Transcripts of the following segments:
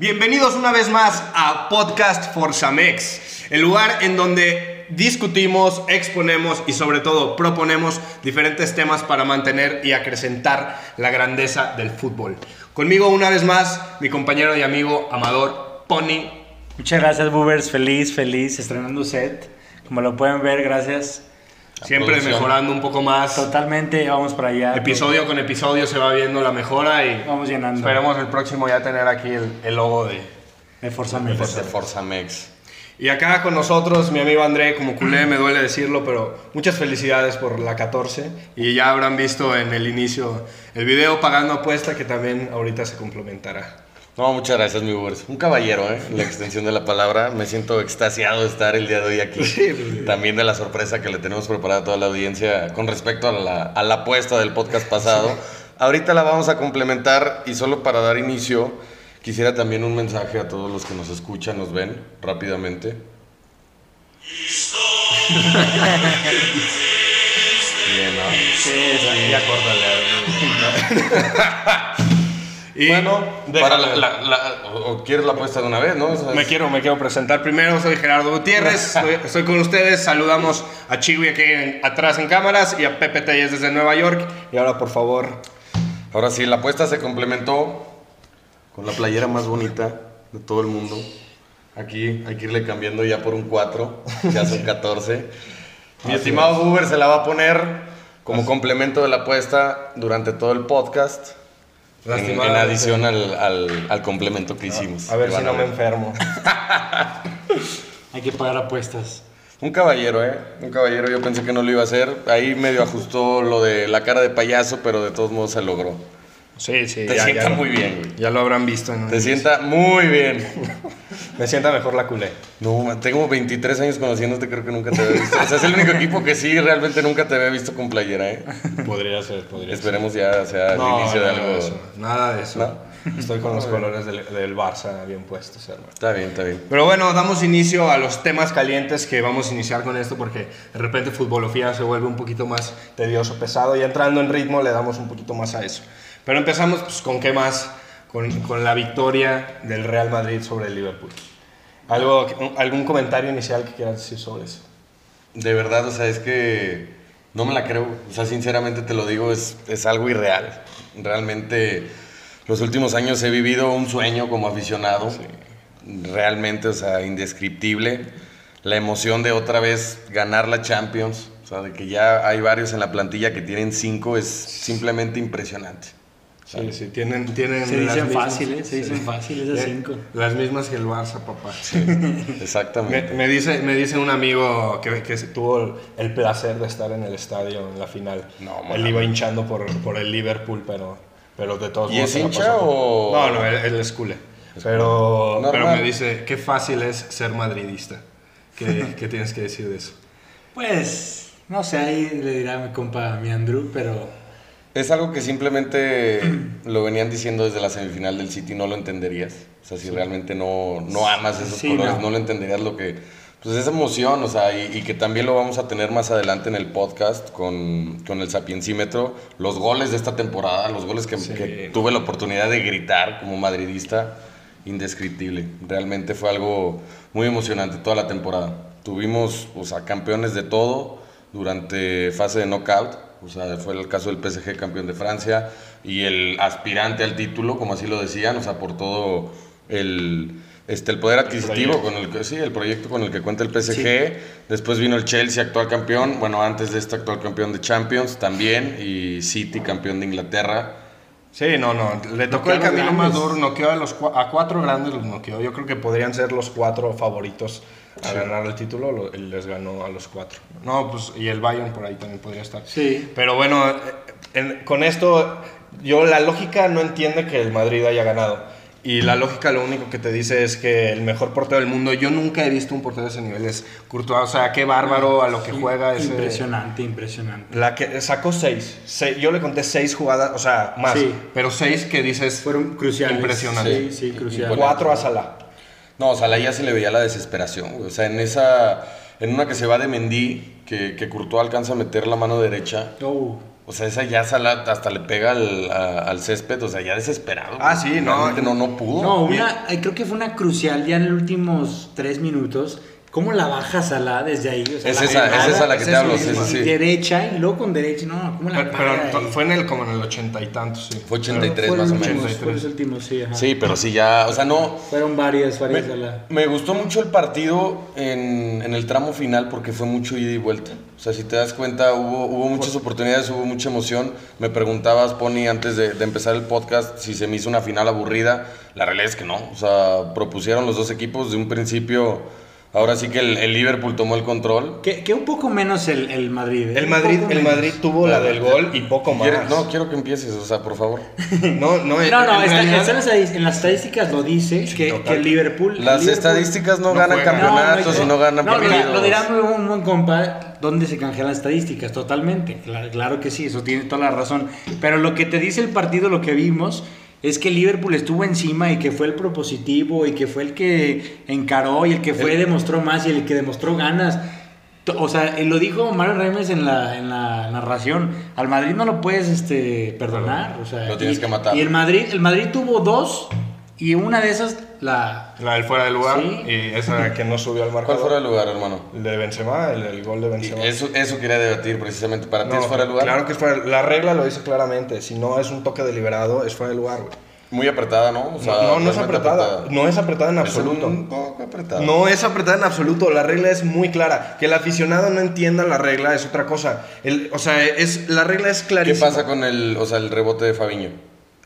Bienvenidos una vez más a Podcast Forzamex, el lugar en donde discutimos, exponemos y sobre todo proponemos diferentes temas para mantener y acrecentar la grandeza del fútbol. Conmigo una vez más mi compañero y amigo Amador Pony. Muchas gracias, Boobers. Feliz, feliz, estrenando set. Como lo pueden ver, gracias. Siempre producción. mejorando un poco más. Totalmente, vamos para allá. Episodio con episodio se va viendo la mejora y Vamos llenando. esperemos el próximo ya tener aquí el, el logo de... De Forza Mex. Desde Forza Mex. Y acá con nosotros mi amigo André, como culé me duele decirlo, pero muchas felicidades por la 14 y ya habrán visto en el inicio el video pagando apuesta que también ahorita se complementará. No, muchas gracias, mi Ubers. Un caballero, ¿eh? La extensión de la palabra. Me siento extasiado de estar el día de hoy aquí. También de la sorpresa que le tenemos preparada a toda la audiencia con respecto a la, a la apuesta del podcast pasado. Ahorita la vamos a complementar y solo para dar inicio, quisiera también un mensaje a todos los que nos escuchan, nos ven rápidamente. Bien, ¿no? Sí, sí. Ya y Bueno, para la, la- la- o, o quieres la apuesta de una vez, ¿no? O sea, Me quiero, me quiero presentar primero, soy Gerardo Gutiérrez, estoy, estoy con ustedes, saludamos a Chiwi aquí en- atrás en cámaras y a Pepe Telles desde Nueva York. Y ahora por favor, Ahora sí, la apuesta se complementó con la playera más bonita de todo el mundo. Aquí hay que irle cambiando ya por un 4, ya son 14. Mi estimado Uber se la va a poner como complemento de la apuesta durante todo el podcast. En, en adición al, al- al complemento que hicimos. a ver si no me ver. enfermo. Hay que pagar apuestas. Un caballero, ¿eh? Un caballero, yo pensé que no lo iba a hacer. Ahí medio ajustó lo de la cara de payaso, pero de todos modos se logró. Sí, sí, Te ya, sienta ya- muy bien, güey. Ya lo habrán visto. en Te inicio. sienta muy bien. Me sienta mejor la culé. No, tengo 23 años conociéndote, creo que nunca te había visto. O sea, es el único equipo que sí, realmente nunca te había visto con playera, ¿eh? Podría ser, podría Esperemos ya sea el No, inicio de algo. eso, nada de eso. ¿No? Estoy con los colores del, del Barça bien puestos, hermano. Está bien, está bien. Pero bueno, damos inicio a los temas calientes que vamos a iniciar con esto porque de repente futbolofía se vuelve un poquito más tedioso, pesado y entrando en ritmo le damos un poquito más a eso. Pero empezamos pues, con qué más, con, con la victoria del Real Madrid sobre el Liverpool. ¿Algo, ¿Algún comentario inicial que quieras decir sobre eso? De verdad, o sea, es que no me la creo. O sea, sinceramente te lo digo, es, es algo irreal. Realmente, los últimos años he vivido un sueño como aficionado. Realmente, o sea, indescriptible. La emoción de otra vez ganar la Champions. O sea, de que ya hay varios en la plantilla que tienen cinco es simplemente impresionante. Sí, sí, tienen, tienen Se las dicen mismas- fácil, ¿eh? Se dicen fácil esas Eh, cinco. Las mismas que el Barça, papá. Me, Exactamente. me dice, me dice un amigo que, que tuvo el, placer de estar en el estadio en la final. No, Él iba hinchando por, por el Liverpool, pero, pero de todos ¿Y modos. es se la hincha o- No, no, él, él es culé. Pero, Normal. pero me dice, qué fácil es ser madridista. ¿Qué, qué tienes que decir de eso? Pues, no sé, ahí le dirá a mi compa, mi Andrew, pero Es algo que simplemente lo venían diciendo desde la semifinal del City, no lo entenderías. O sea, si realmente no, no amas esos Sí, colores, no. no. lo entenderías lo que... Pues esa emoción, o sea, y, y que también lo vamos a tener más adelante en el podcast con, con el sapiencímetro. Los goles de esta temporada, los goles que, Sí. que tuve la oportunidad de gritar como madridista, indescriptible. Realmente fue algo muy emocionante toda la temporada. Tuvimos, o sea, campeones de todo durante fase de knockout. O sea, fue el caso del PSG campeón de Francia y el aspirante al título, como así lo decían, o sea, por todo el, este, el poder adquisitivo con el que, sí, el proyecto con el que cuenta el PSG. Después vino el Chelsea, actual campeón, bueno, antes de este actual campeón de Champions también, y City, campeón de Inglaterra. Sí, no, no. Le tocó Noqueó el camino más duro. Noqueó a, los, a cuatro grandes los noqueó. Yo creo que podrían ser los cuatro favoritos a ganar el título. lo- él les ganó a los cuatro. No, pues y el Bayern por ahí también podría estar. sí. Pero bueno, eh, en- con esto, yo la lógica no entiende que el Madrid haya ganado. Y la lógica lo único que te dice es que el mejor portero del mundo, yo nunca he visto un portero de ese nivel, es Courtois. O sea, qué bárbaro a lo que juega. Ese, Impresionante, impresionante. La que sacó seis. Se- Yo le conté seis jugadas, o sea, más. Sí. Pero seis que dices. Fueron cruciales. Impresionante. Sí, sí, cruciales. Cuatro a Salah. No, o sea, a la ya se le veía la desesperación, güey. O sea, en esa, en una que se va de Mendy, que, que Courtois alcanza a meter la mano derecha. Oh, O sea, esa ya Salah hasta le pega al, a- al césped, o sea, ya desesperado. Ah, sí, no, no, no pudo. No, una, creo que fue una crucial ya en los últimos tres minutos. ¿Cómo la baja Salah desde ahí? O sea, Es la esa, es esa la que te hablo, sí, mismo. sí, y sí. derecha y luego con derecha. No, ¿cómo la Pero, pero fue en el, como en el ochenta y tantos, sí. Fue 83 Fue más o menos. últimos, fue los últimos, sí, ajá. Sí, pero sí ya, o sea, no... Fueron varias, Me, varias Salah. me gustó mucho el partido en, en el tramo final porque fue mucho ida y vuelta. O sea, si te das cuenta, hubo, hubo muchas oportunidades, hubo mucha emoción. Me preguntabas, Pony, antes de, de empezar el podcast, si se me hizo una final aburrida. La realidad es que no. O sea, propusieron los dos equipos de un principio. Ahora sí que el, el Liverpool tomó el control. Que, que un poco menos el, el Madrid. ¿eh? El Madrid, el menos. Madrid tuvo la del gol y poco más. ¿Quieres- No, quiero que empieces, o sea, por favor. no, no, en- No, no, en está- realidad- está en, las, estadis- en las estadísticas lo dice que, total. que el Liverpool. el Las Liverpool- estadísticas no, no ganan juegan. campeonatos y no ganan no, partidos. Lo, dirá un buen compa, ¿dónde se canjean las estadísticas? Totalmente. Claro, claro que sí, eso tiene toda la razón. Pero lo que te dice el partido, lo que vimos, es que Liverpool estuvo encima y que fue el propositivo y que fue el que encaró y el que fue, El- demostró más y el que demostró ganas. O sea, eh, lo dijo Mario Remes en la, en la narración. Al Madrid no lo puedes este, perdonar. O sea, Lo tienes y- que matar. Y el Madrid, el Madrid tuvo dos y una de esas la, La del fuera de lugar Sí. y esa que no subió al ¿Cuál marcador. fuera el lugar, hermano? El de Benzema, el, el gol de Y Benzema. Eso, eso quería debatir precisamente. ¿Para ti No, es fuera de lugar? Claro que es fuera. La regla lo dice claramente. Si no es un toque deliberado, es fuera de lugar, güey. Muy apretada, ¿no? O sea, No, no, no es realmente apretada. No es apretada en Es absoluto. un poco apretada. No es apretada en absoluto, la regla es muy clara. Que el aficionado no entienda la regla es otra cosa. El- o sea, es, la regla es ¿Qué clarísima. pasa con el, o sea, el rebote de Fabiño?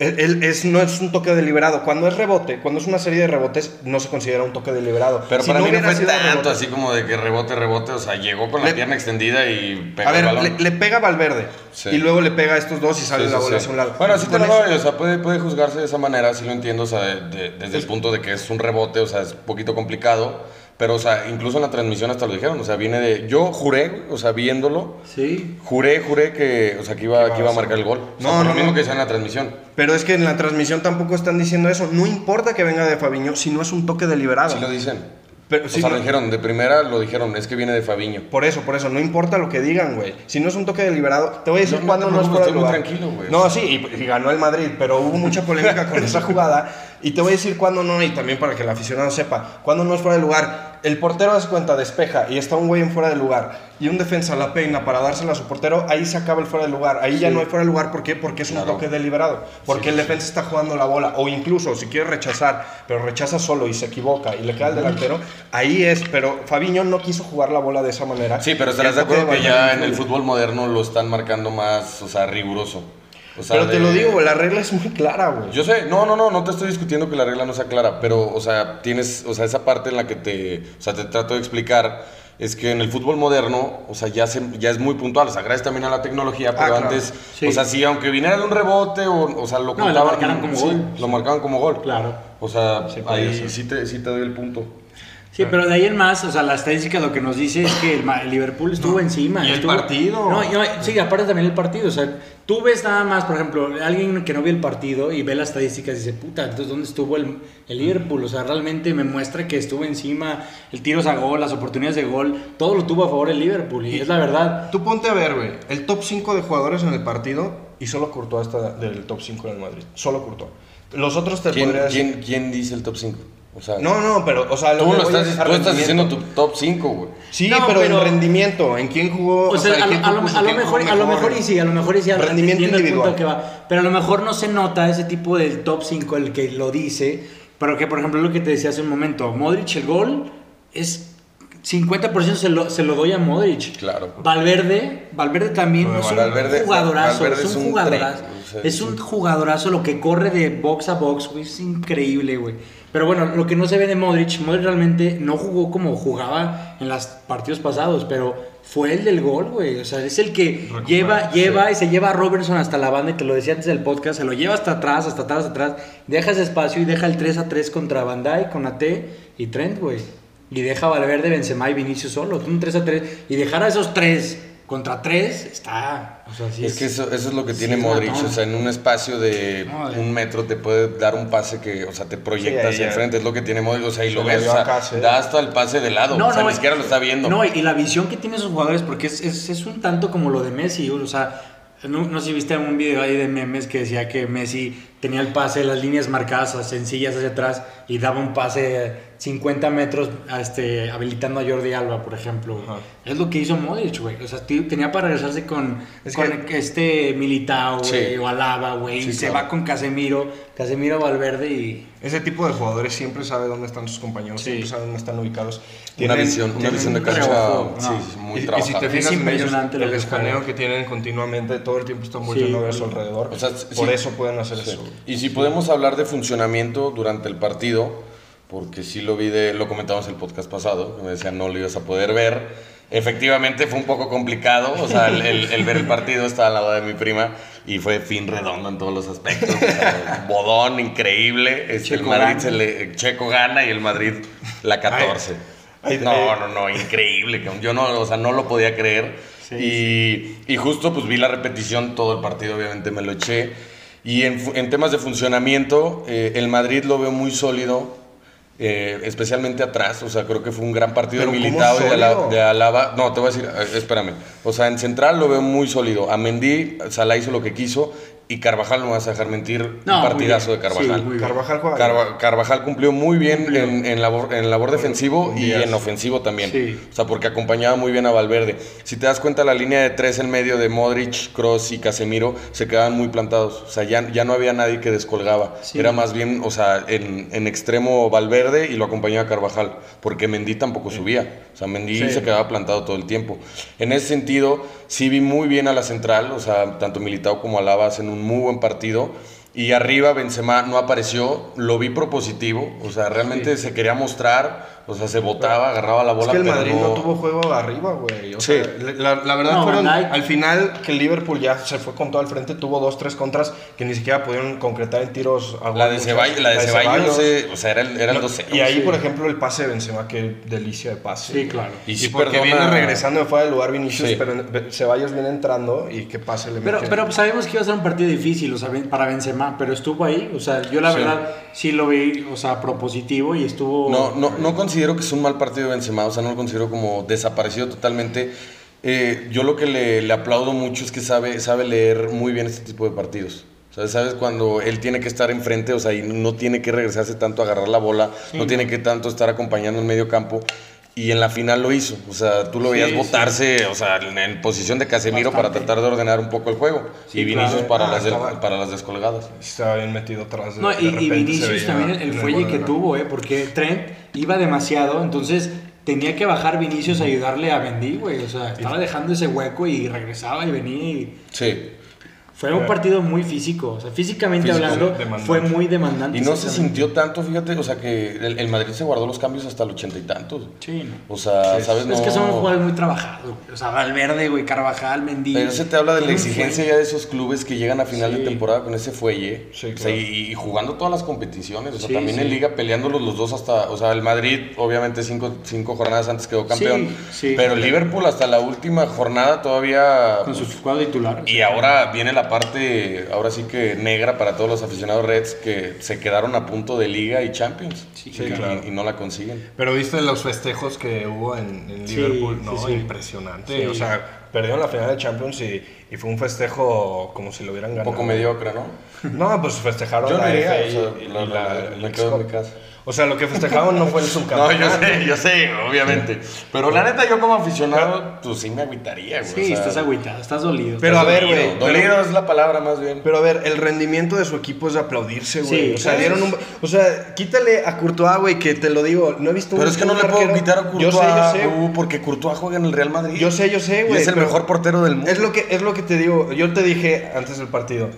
El- es, no es un toque deliberado. Cuando es rebote, cuando es una serie de rebotes, no se considera un toque deliberado. Pero Si para mí no fue tanto rebote- así como de que rebote, rebote. O sea, llegó con la Le- pierna extendida y pegó A ver, el balón. le, le pega Valverde Sí. y luego le pega a estos dos y sale sí, la bola sí. hacia un lado. Bueno, sí te lo doy, o sea, puede, puede juzgarse de esa manera, sí lo entiendo, o sea, de- de- desde el punto de que es un rebote, o sea, es un poquito complicado, pero, o sea, incluso en la transmisión hasta lo dijeron, o sea, viene de, yo juré, o sea, viéndolo, Sí. juré, juré que, o sea, que iba, que iba a marcar el gol. O sea, No, por no, lo mismo no. que decía en la transmisión. Pero es que en la transmisión tampoco están diciendo eso. No importa que venga de Fabiño si no es un toque deliberado. Sí lo dicen. Pero, O sí, sea, lo no- dijeron, de primera lo dijeron, es que viene de Fabiño. Por eso, por eso, no importa lo que digan, güey. Si no es un toque deliberado, te voy a decir No, no cuándo no, es preocupes, fuera de estoy muy lugar. tranquilo, güey. No, sí, y, y ganó el Madrid, pero hubo mucha polémica con esa jugada. Y te voy a decir cuándo no, y también para que el aficionado sepa, cuándo no es fuera de lugar. El portero hace cuenta, despeja, y está un güey en fuera de lugar, y un defensa la peina para dársela a su portero, ahí se acaba el fuera de lugar. Ahí ya no hay fuera de lugar, ¿por qué? Porque es un Claro. toque deliberado. Porque el defensa está jugando la bola, o incluso si quiere rechazar, pero rechaza solo y se equivoca y le queda al delantero, ahí es. Pero Fabiño no quiso jugar la bola de esa manera. Sí, pero estarás el de acuerdo que ya en el fútbol moderno lo están marcando más, o sea, riguroso. O sea, Pero te de- lo digo, la regla es muy clara, güey. Yo sé, no, no, no, no te estoy discutiendo que la regla no sea clara, pero, o sea, tienes, o sea, esa parte en la que te, o sea, te trato de explicar es que en el fútbol moderno, o sea, ya, se, ya es muy puntual, o sea, gracias también a la tecnología, pero claro. antes, Sí. o sea, si aunque viniera de un rebote, o, o sea, lo No, lo marcaran como sí, gol. lo marcaban como gol. Claro. O sea, Sí, ahí sí te, sí te doy el punto. Sí, pero de ahí en más, o sea, la estadística lo que nos dice es que el, Liverpool estuvo encima. y el estuvo- partido. No, y no, sí, aparte también el partido. O sea, tú ves nada más, por ejemplo, alguien que no vio el partido y ve las estadísticas y dice, puta, entonces ¿dónde estuvo el, el Liverpool? O sea, realmente me muestra que estuvo encima, el tiros a gol, las oportunidades de gol, todo lo tuvo a favor el Liverpool. Y es la verdad. Tú ponte a ver, güey, el top 5 de jugadores en el partido y solo Courtois está del top 5 en el Madrid. Solo Courtois. Los otros te ¿Quién, podría decir- quién, quién dice el top 5? O sea, No, no, pero, o sea, lo tú, que lo voy estás, es a tú estás rendimiento. diciendo tu top 5, güey. Sí, No, pero, pero- en rendimiento, en quién jugó. O sea, a, lo- quién a lo, puso, a lo quién mejor, a lo mejor y sí, a lo mejor y sí, Rendimiento entiendo el punto individual. que va. Pero a lo mejor no se nota ese tipo del top 5 el que lo dice, pero que por ejemplo lo que te decía hace un momento, Modric el gol es 50% se lo, se lo doy a Modric. Claro. Valverde, Valverde también es un Valverde- jugadorazo, Valverde es es un jugadorazo. tren, o sea, es un- jugadorazo lo que corre de box a box, güey, es increíble, güey. Pero bueno, lo que no se ve de Modric, Modric realmente no jugó como jugaba en los partidos pasados, pero fue el del gol, güey. O sea, es el que Recupera, lleva, sí. lleva y se lleva a Robertson hasta la banda, y te lo decía antes del podcast, se lo lleva hasta atrás, hasta atrás, hasta atrás, deja ese espacio y deja el 3 a 3 contra Dijk, con AT y Trent, güey. Y deja Valverde, Benzema y Vinicius solo, un 3 a 3. Y dejar a esos tres contra tres está. O sea, sí Es que eso, eso es lo que sí tiene Modric, matón. o sea, en un espacio de No, un metro te puede dar un pase que, o sea, te proyecta Sí, hacia enfrente, es lo que tiene Modric, o sea, y lo ves, o sea, da hasta el pase de lado, o sea, ni siquiera lo está viendo. No, y la visión que tienen esos jugadores, porque es, es, es un tanto como lo de Messi, o sea, No, no sé si viste un video ahí de memes que decía que Messi tenía el pase, las líneas marcadas sencillas hacia atrás y daba un pase 50 metros este, habilitando a Jordi Alba, por ejemplo. Ajá. Es lo que hizo Modric, güey. O sea, tenía para regresarse con, Es con que- este Militao, güey, Sí. o Alaba, güey. Sí, y se claro. va con Casemiro, Casemiro Valverde y... Ese tipo de jugadores siempre sabe dónde están sus compañeros, Sí. siempre sabe dónde están ubicados. Una Tienen- visión, una visión de cancha no. sí, muy y, y si trabajada. te fijas Es en ellos, impresionante lo el escaneo que tienen continuamente, todo el tiempo están volviendo a ver a su alrededor. O sea, Por sí. eso pueden hacer Sí. eso. Y si podemos hablar de funcionamiento durante el partido, porque sí lo vi, de, lo comentamos el podcast pasado, me decían no lo ibas a poder ver. Efectivamente fue un poco complicado, o sea, el, el- el ver el partido estaba al lado de mi prima y fue fin redondo en todos los aspectos. o sea, bodón increíble, este, el Madrid gana. se le, Checo gana y el Madrid la 14. Ay, no, ay. no, no, increíble. cabrón. Yo no, o sea, no lo podía creer. y, y justo pues vi la repetición, todo el partido obviamente me lo eché. Y en, en temas de funcionamiento, eh, el Madrid lo veo muy sólido, eh, especialmente atrás. O sea, creo que fue un gran partido de Pero ¿cómo Militao y de, Ala- de Alaba. No, te voy a decir, eh, espérame. O sea, en central lo veo muy sólido. A Mendy, Salah hizo lo que quiso y Carvajal, no me vas a dejar mentir, No, un partidazo de Carvajal. Sí. Carvajal juega. Carva- Carvajal cumplió muy bien Cumplió. en, en labor, en labor defensivo y en ofensivo también. Sí. O sea, porque acompañaba muy bien a Valverde. Si te das cuenta, la línea de tres en medio de Modric, Cross y Casemiro se quedaban muy plantados. O sea, ya, ya no había nadie que descolgaba. Sí. Era más bien, o sea, en, en extremo Valverde y lo acompañaba Carvajal. Porque Mendy tampoco subía. O sea, Mendy Sí. se quedaba plantado todo el tiempo. En ese sentido, sí vi muy bien a la central. O sea, tanto Militao como Alaba hacen un muy buen partido. Y arriba Benzema no apareció, lo vi propositivo, o sea, realmente se quería mostrar, o sea, se botaba, agarraba la Es bola, que el pero Madrid no tuvo juego arriba, güey. O Sí. sea, la, la verdad No, fueron al final que el Liverpool ya se fue con todo al frente, tuvo dos, tres contras que ni siquiera pudieron concretar en tiros a La de. Ceballos, la de Ceballos, o sea, era el, era el No, 2-0. y ahí, sí. por ejemplo, el pase de Benzema, qué delicia de pase. Sí, claro. Y Y, sí porque perdona- viene regresando de fuera del lugar Vinicius, Sí. pero Ceballos viene entrando y qué pase le Pero, pero sabemos que iba a ser un partido difícil, o sea, para Benzema, pero estuvo ahí, o sea, yo la Sí. verdad sí lo vi, o sea, propositivo y estuvo... No, no, no considero que es un mal partido de Benzema, o sea, no lo considero como desaparecido totalmente. Eh, yo lo que le, le aplaudo mucho es que sabe, sabe leer muy bien este tipo de partidos. O sea, sabes cuando él tiene que estar enfrente, o sea, y no tiene que regresarse tanto a agarrar la bola, no tiene que tanto estar acompañando en medio campo. Y en la final lo hizo. O sea, tú lo Sí, veías sí. botarse, o sea, en, en posición de Casemiro para Bastante. tratar de ordenar un poco el juego. Sí, y Vinicius claro. para, Ah, las estaba- para las descolgadas. Estaba bien metido atrás. de- No, de y, y repente se Vinicius también el, el fuelle que de- tuvo, ¿eh? Porque Trent iba demasiado, entonces tenía que bajar Vinicius a ayudarle a Mendy, güey. O sea, estaba dejando ese hueco y regresaba y venía y... Sí. Fue un partido muy físico, o sea, físicamente hablando, fue muy demandante. Y no se sintió tanto, fíjate, o sea, que el, el Madrid se guardó los cambios hasta el ochenta y tantos. Sí, no. O sea, Sí, ¿sabes? Es que No- son jugadores muy trabajados. O sea, Valverde, güey, Carvajal, Mendy. Pero se te habla de la exigencia ya de esos clubes que llegan a final Sí. de temporada con ese fuelle. Sí, O sea, claro. y, y jugando todas las competiciones. O sea, también en Liga peleándolos los dos hasta. O sea, el Madrid, obviamente, cinco, cinco jornadas antes quedó campeón. Sí, sí. pero Liverpool hasta la última jornada todavía. Con su pues, cuadro titular. y ahora viene la parte, ahora sí que negra para todos los aficionados Reds que se quedaron a punto de Liga y Champions. Sí, y, claro. y no la consiguen. Pero viste los festejos que hubo en, Liverpool, sí, ¿no? sí. Impresionante. Sí. O sea, perdieron la final de Champions y, y fue un festejo como si lo hubieran Un ganado. poco mediocre, ¿no? No, pues festejaron Yo la no iría, FA o sea, y, y la- la, la- O sea, lo que festejaron no fue el No, subcampeonato. yo sé, yo sé, obviamente. Pero la neta, yo como aficionado, pues sí me agüitaría, güey. Sí, o sea, estás agüitado, estás dolido. Pero estás a ver, güey, Dolido es la palabra más bien. Pero a ver, el rendimiento de su equipo es de aplaudirse, güey. Sí, o sea, dieron un... O sea, quítale a Courtois, güey, que te lo digo. No he visto Pero un es que no le puedo quitar a Courtois, Yo sé, yo sé. uh, porque Courtois juega en el Real Madrid. Yo sé, yo sé, güey. es el mejor portero del mundo. Es lo, que, es lo que te digo. Yo te dije antes del partido,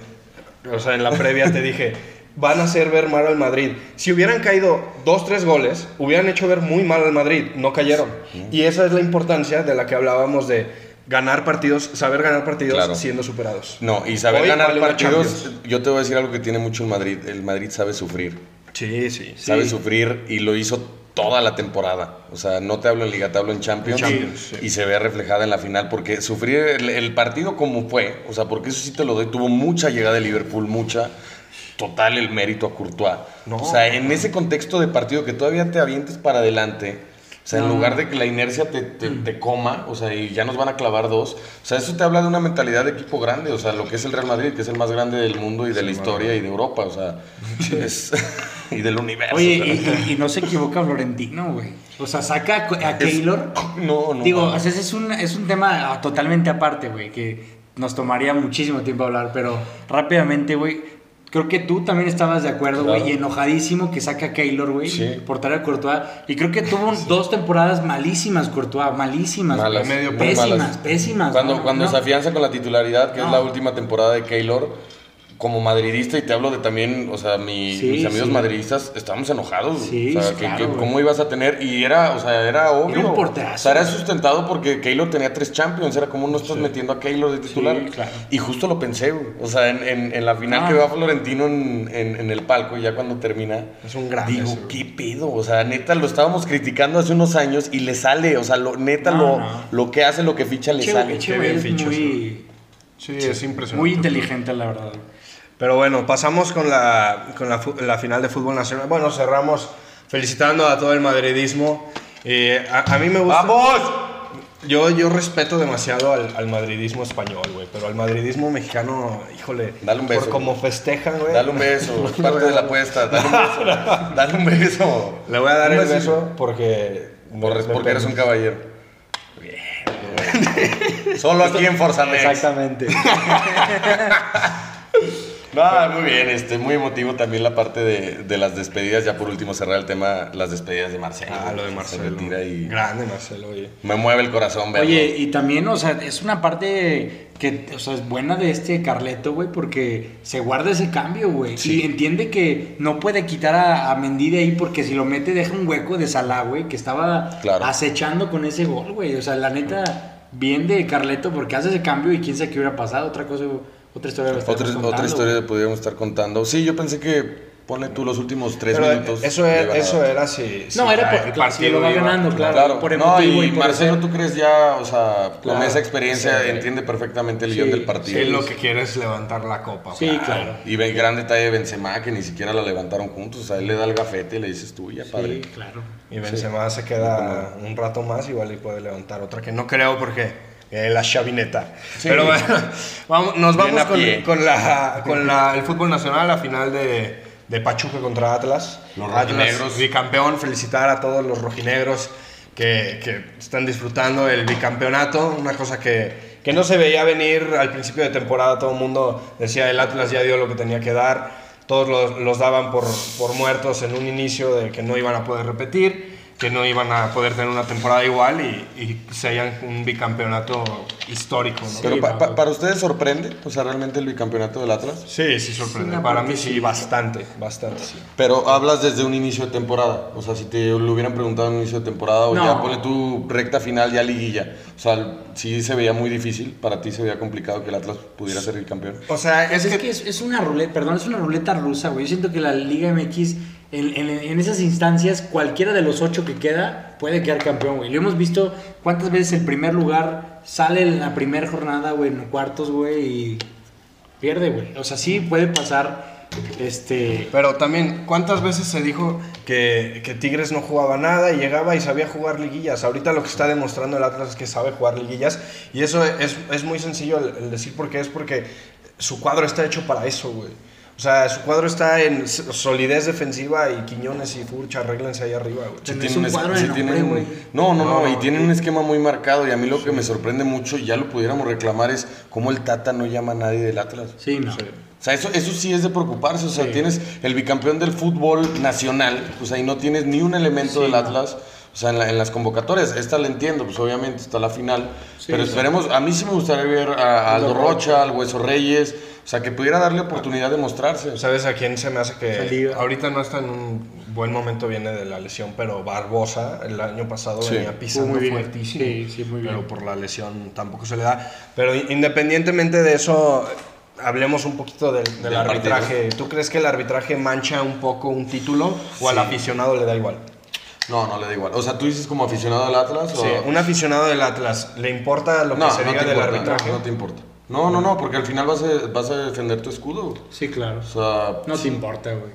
o sea, en la previa te dije, van a hacer ver mal al Madrid. Si hubieran caído dos, tres goles, hubieran hecho ver muy mal al Madrid. No cayeron. Y esa es la importancia de la que hablábamos de ganar partidos, saber ganar partidos Claro. siendo superados. No, y saber Hoy ganar vale partidos, yo te voy a decir algo que tiene mucho el Madrid. El Madrid sabe sufrir. Sí, sí. Sabe sufrir y lo hizo toda la temporada. O sea, no te hablo en Liga, te hablo en Champions. Champions, sí. Y se ve reflejada en la final porque sufrir el, el partido como fue, o sea, porque eso sí te lo doy, tuvo mucha llegada de Liverpool, mucha. Total el mérito a Courtois. No. O sea, en ese contexto de partido que todavía te avientes para adelante O sea, en lugar de que la inercia te, te- te coma, o sea, y ya nos van a clavar dos. O sea, eso te habla de una mentalidad de equipo grande, o sea, lo que es el Real Madrid, que es el más grande del mundo y de la historia y de Europa, o sea, es- y del universo. Oye, o sea. y, y- y no se equivoca Florentino, güey. O sea, saca a, a Keylor. no, no. Digo, o sea, ese es un, es un tema ah, totalmente aparte, güey, que nos tomaría muchísimo tiempo hablar, pero rápidamente, güey. Creo que tú también estabas de acuerdo, güey, Claro. y enojadísimo que saca a Keylor, güey, Sí. por traer a Courtois. Y creo que tuvo dos temporadas malísimas, Courtois, malísimas. Malas, medio pésimas, malas. pésimas. Cuando, ¿no? cuando No. se afianza con la titularidad, que es la última temporada de Keylor, como madridista, y te hablo de también, o sea, mi- Sí, mis amigos sí. madridistas, estábamos enojados. Sí, o sea, que- que cómo ibas a tener, y era, o sea, era obvio. Era un porterazo, O sea, era sustentado porque Keylor tenía tres Champions, era como no estás metiendo a Keylor de titular. Sí, claro. Y justo lo pensé, güey. O sea, en, en- en la final Ah. que va Florentino en, en- en el palco, ya cuando termina, Es un grande digo, ese. ¿qué pedo? O sea, neta, lo estábamos criticando hace unos años y le sale, o sea, lo, neta, No, lo, no. lo que hace, lo que ficha, le Che, sale. che, es muy, Sí, es impresionante. muy inteligente, la verdad. Pero bueno, pasamos con la, con la, la final de fútbol nacional. Bueno, cerramos felicitando a todo el madridismo. Eh, a, a mí me gusta. ¡Vamos! Yo, yo respeto demasiado al, al madridismo español, güey. Pero al madridismo mexicano, híjole. Dale un beso, Por cómo festejan, güey. Dale un beso, es parte de la apuesta. Dale un beso. Dale un beso. Le voy a dar el beso. beso porque. Por- porque eres un caballero. Solo aquí en Forza. Exactamente. No, muy bien, este, muy emotivo también la parte de, de las despedidas. Ya por último cerrar el tema, las despedidas de Marcelo. Ah, lo de Marcelo. y Grande Marcelo, oye. me mueve el corazón verlo. Oye, y también, o sea, es una parte que, o sea, es buena de este Carleto, güey, porque se guarda ese cambio, güey. Sí. Y entiende que no puede quitar a, a Mendy de ahí porque si lo mete deja un hueco de Salah, güey, que estaba Claro. acechando con ese gol, güey. O sea, la neta, bien de Carleto porque hace ese cambio y quién sabe qué hubiera pasado. Otra cosa, otra historia. la otra, historia güey. podríamos estar contando. Sí, yo pensé que ponle tú los últimos tres Pero minutos. eso era, eso era si. No, era por- el lo va iba- ganando, claro. Claro, por no, y y por Marcelo, ese- tú crees ya, o sea, con esa experiencia Sí. entiende perfectamente el Sí, guion del Sí, partido. lo que quiere es levantar la copa. Sí, güey. claro. Y ve el gran detalle de Benzema, que ni siquiera la levantaron juntos. O sea, él le da el gafete y le dices tuya, padre. Sí, claro. Y Benzema se queda un rato más, igual y puede levantar otra que no creo porque eh, la chavineta. Sí. Pero bueno, vamos, nos vamos con, pie. con la, con la- el fútbol nacional, la final de, de Pachuca contra Atlas. Los rojinegros. bicampeón, felicitar a todos los rojinegros que, que están disfrutando el bicampeonato, una cosa que, que no se veía venir al principio de temporada, todo el mundo decía el Atlas ya dio lo que tenía que dar, todos los, los daban por, por muertos en un inicio de que no iban a poder repetir, que no iban a poder tener una temporada igual y, y se hayan un bicampeonato histórico. ¿no? Pero Sí, pa- no, pa- no. ¿para ustedes sorprende? O sea, realmente el bicampeonato del Atlas. Sí, sí sorprende. Para mí sí, bastante, bastante sí. Pero hablas desde un inicio de temporada. O sea, si te lo hubieran preguntado en un inicio de temporada o No. ya ponle tu recta final, ya liguilla. O sea, sí se veía muy difícil. Para ti se veía complicado que el Atlas pudiera ser el campeón. O sea, es, es que, que es, es una ruleta, perdón, es una ruleta rusa, güey. Yo siento que la Liga MX, en, esas instancias, cualquiera de los ocho que queda puede quedar campeón, güey. Lo hemos visto cuántas veces el primer lugar sale en la primera jornada, güey, en cuartos, güey, y pierde, güey. O sea, sí puede pasar, este... Pero también, ¿cuántas veces se dijo que, que Tigres no jugaba nada y llegaba y sabía jugar liguillas? Ahorita lo que está demostrando el Atlas es que sabe jugar liguillas y eso es, es muy sencillo el, el decir por qué es porque su cuadro está hecho para eso, güey. O sea, su cuadro está en solidez defensiva y Quiñones y Furch arréglense ahí arriba, güey. Sí, tienen es un es- cuadro de sí nombre, tienen- güey. No, no, no, No, y tienen un esquema muy marcado y a mí lo que me sorprende mucho, y ya lo pudiéramos reclamar, es cómo el Tata no llama a nadie del Atlas. Sí, no. O sea, eso, eso sí es de preocuparse. O sea, Sí. tienes el bicampeón del fútbol nacional, pues ahí no tienes ni un elemento Sí, del no. O sea, en, la- en las convocatorias, esta la entiendo, pues obviamente está la final. Sí, pero sí. esperemos, a mí sí me gustaría ver a, a Aldo Rocha, al Hueso Reyes, o sea, que pudiera darle oportunidad de mostrarse. ¿Sabes a quién se me hace que Saliva. ahorita no está en un buen momento, viene de la lesión, pero Barbosa el año pasado Sí. venía pisando Muy bien. fuertísimo. Sí, sí, muy bien. Pero por la lesión tampoco se le da. Pero in- independientemente de eso, hablemos un poquito del, del Del arbitraje. ¿Tú crees que el arbitraje mancha un poco un título o al aficionado le da igual? No, no le da igual. O sea, tú dices como aficionado al Atlas o... Sí, un aficionado del Atlas, ¿le importa lo que no, se no diga te del importa, arbitraje? No, no te importa. No, no, no, porque al final vas a, vas a defender tu escudo. Sí, claro. O sea, No te importa, güey.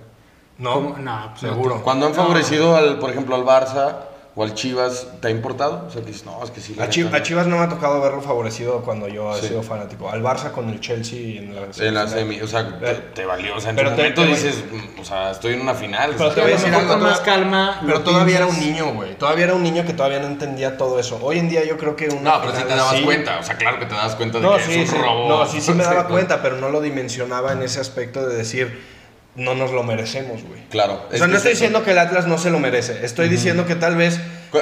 No, pues no seguro. Cuando han favorecido, al, por ejemplo, al Barça, o al Chivas, ¿te ha importado? O sea, que dices, no, es que sí. A, Chi- neta, a Chivas no me ha tocado verlo favorecido cuando yo he Sí. sido fanático. Al Barça con el Chelsea en la En la semifinal. semi, o sea, te, te valió. O sea, en Pero tu te- momento te- dices, mm, o sea, estoy en una final. Pero o te voy a decir algo, con más calma. Pero todavía era un niño, güey. Todavía era un niño que todavía no entendía todo eso. Hoy en día yo creo que una No, pero sí te dabas así- cuenta. O sea, claro que te das cuenta de No, que sí, es sí. un robo. No, sí, sí me daba cuenta, pero no lo dimensionaba en ese aspecto de decir, no nos lo merecemos, güey. Claro. O sea, no estoy diciendo que el Atlas no se lo merece. Estoy diciendo que tal vez...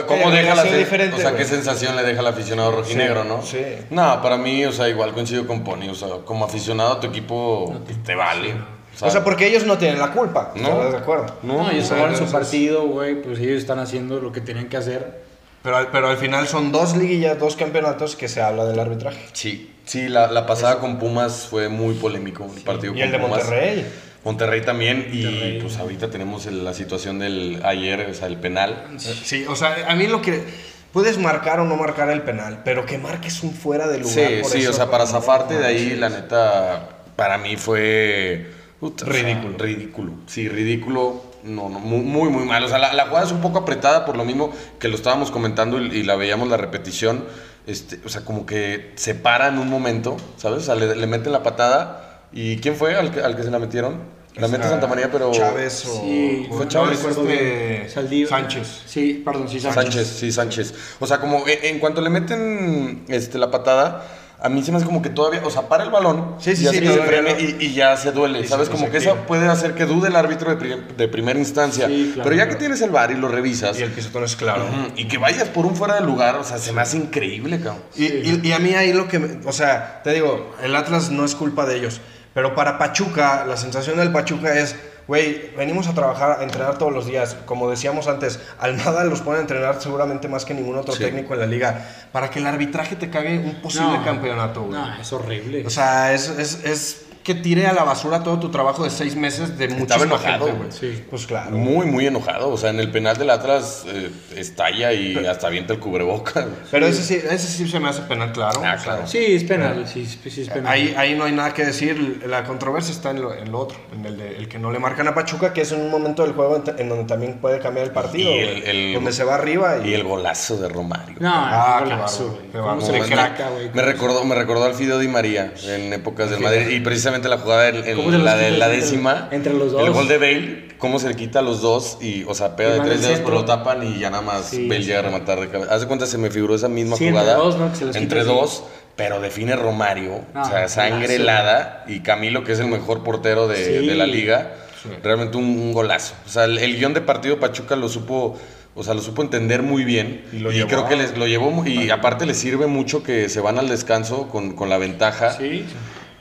¿Cómo eh, deja la diferente, O sea, güey. ¿qué sensación le deja al aficionado rojinegro, Sí, no? sí. No, para mí, o sea, igual coincido con Pony. O sea, como aficionado a tu equipo, te vale. O sea, porque ellos no tienen la culpa. No. ¿Estás de acuerdo? No, ellos o sea, jugaron su partido, güey. Pues ellos están haciendo lo que tenían que hacer. Pero, al- pero al final son dos liguillas, dos campeonatos que se habla del arbitraje. Sí, sí, la, la pasada con Pumas fue muy polémico. El partido Y con el de Pumas. Monterrey. Monterrey también. Y Monterrey. pues ahorita tenemos el- la situación del ayer, o sea, el penal. Sí, o sea, a mí lo que... Puedes marcar o no marcar el penal, pero que marques un fuera de lugar. Sí, por sí, eso, o sea, para no, zafarte de ahí, sí, la neta, para mí fue... puta, o sea, Ridículo. ridículo. Sí, ridículo. No, no, muy, muy, muy mal. O sea, la, la jugada es un poco apretada por lo mismo que lo estábamos comentando y, y la veíamos la repetición. Este, o sea, como que se para en un momento, ¿sabes? O sea, le, le meten la patada. ¿Y quién fue al que, al que se la metieron? La mete Ah, Santa María, pero... Chávez o... Sí, fue no, Chávez, es recuerdo este. Saldívar. Sánchez. Sí, perdón, sí, Sánchez. Sánchez, sí, Sánchez. O sea, como en, en cuanto le meten este, la patada, a mí se me hace como que todavía, o sea, para el balón Sí, sí, y, sí, no. y, y ya se duele, ¿sabes? se- como que eso puede hacer que dude el árbitro de, pri- de primera instancia. Sí, claro, Pero ya claro. que tienes el bar y lo revisas, Y el pisotón es claro. y que vayas por un fuera de lugar, o sea, se me hace increíble, cabrón. Y, y- y a mí ahí lo que, me- o sea, te digo, el Atlas no es culpa de ellos, pero para Pachuca, la sensación del Pachuca es, güey, venimos a trabajar, a entrenar todos los días, como decíamos antes, Almada los pone a entrenar seguramente más que ningún otro Sí. técnico en la liga, para que el arbitraje te cague un posible No, campeonato, güey. No, es horrible. O sea, es, es, es que tire a la basura todo tu trabajo de seis meses de muchísima enojado, güey. Sí. Pues claro. Muy, muy enojado. O sea, en el penal del Atlas eh, estalla y hasta avienta el cubreboca. Pero ese sí, ese sí se me hace penal, claro. Ah, claro. sí, es penal. Sí, sí, sí es penal. Ahí, ahí no hay nada que decir, la controversia está en lo, en lo otro, en el, de- el que no le marcan a Pachuca, que es en un momento del juego en, en donde también puede cambiar el partido, Y el- güey, el- donde se va arriba y, Y el golazo de Romario. No, Ah, golazo, güey. qué ¿Cómo bárbaro. se le Me- craca, güey? Me recordó, me recordó al Fideo Di María en épocas del. Madrid y precisamente la jugada en, en ¿Cómo se los la de la décima entre los dos? el gol de Bale cómo se le quita a los dos y o sea pega Y de tres dedos pero lo tapan y ya nada más Sí, Bale sí. llega a rematar de cabeza haz de cuenta se me figuró esa misma Sí, entre jugada dos, ¿no? Que se los entre dos pero define Romario No, o sea sangre golazo. helada y Camilo que es el mejor portero de, Sí. de la liga Sí. realmente un, un golazo o sea el, el guion de partido Pachuca lo supo o sea, lo supo entender muy bien Y lo creo que les, lo llevó y aparte les sirve mucho que se van al descanso con, con la ventaja. Sí.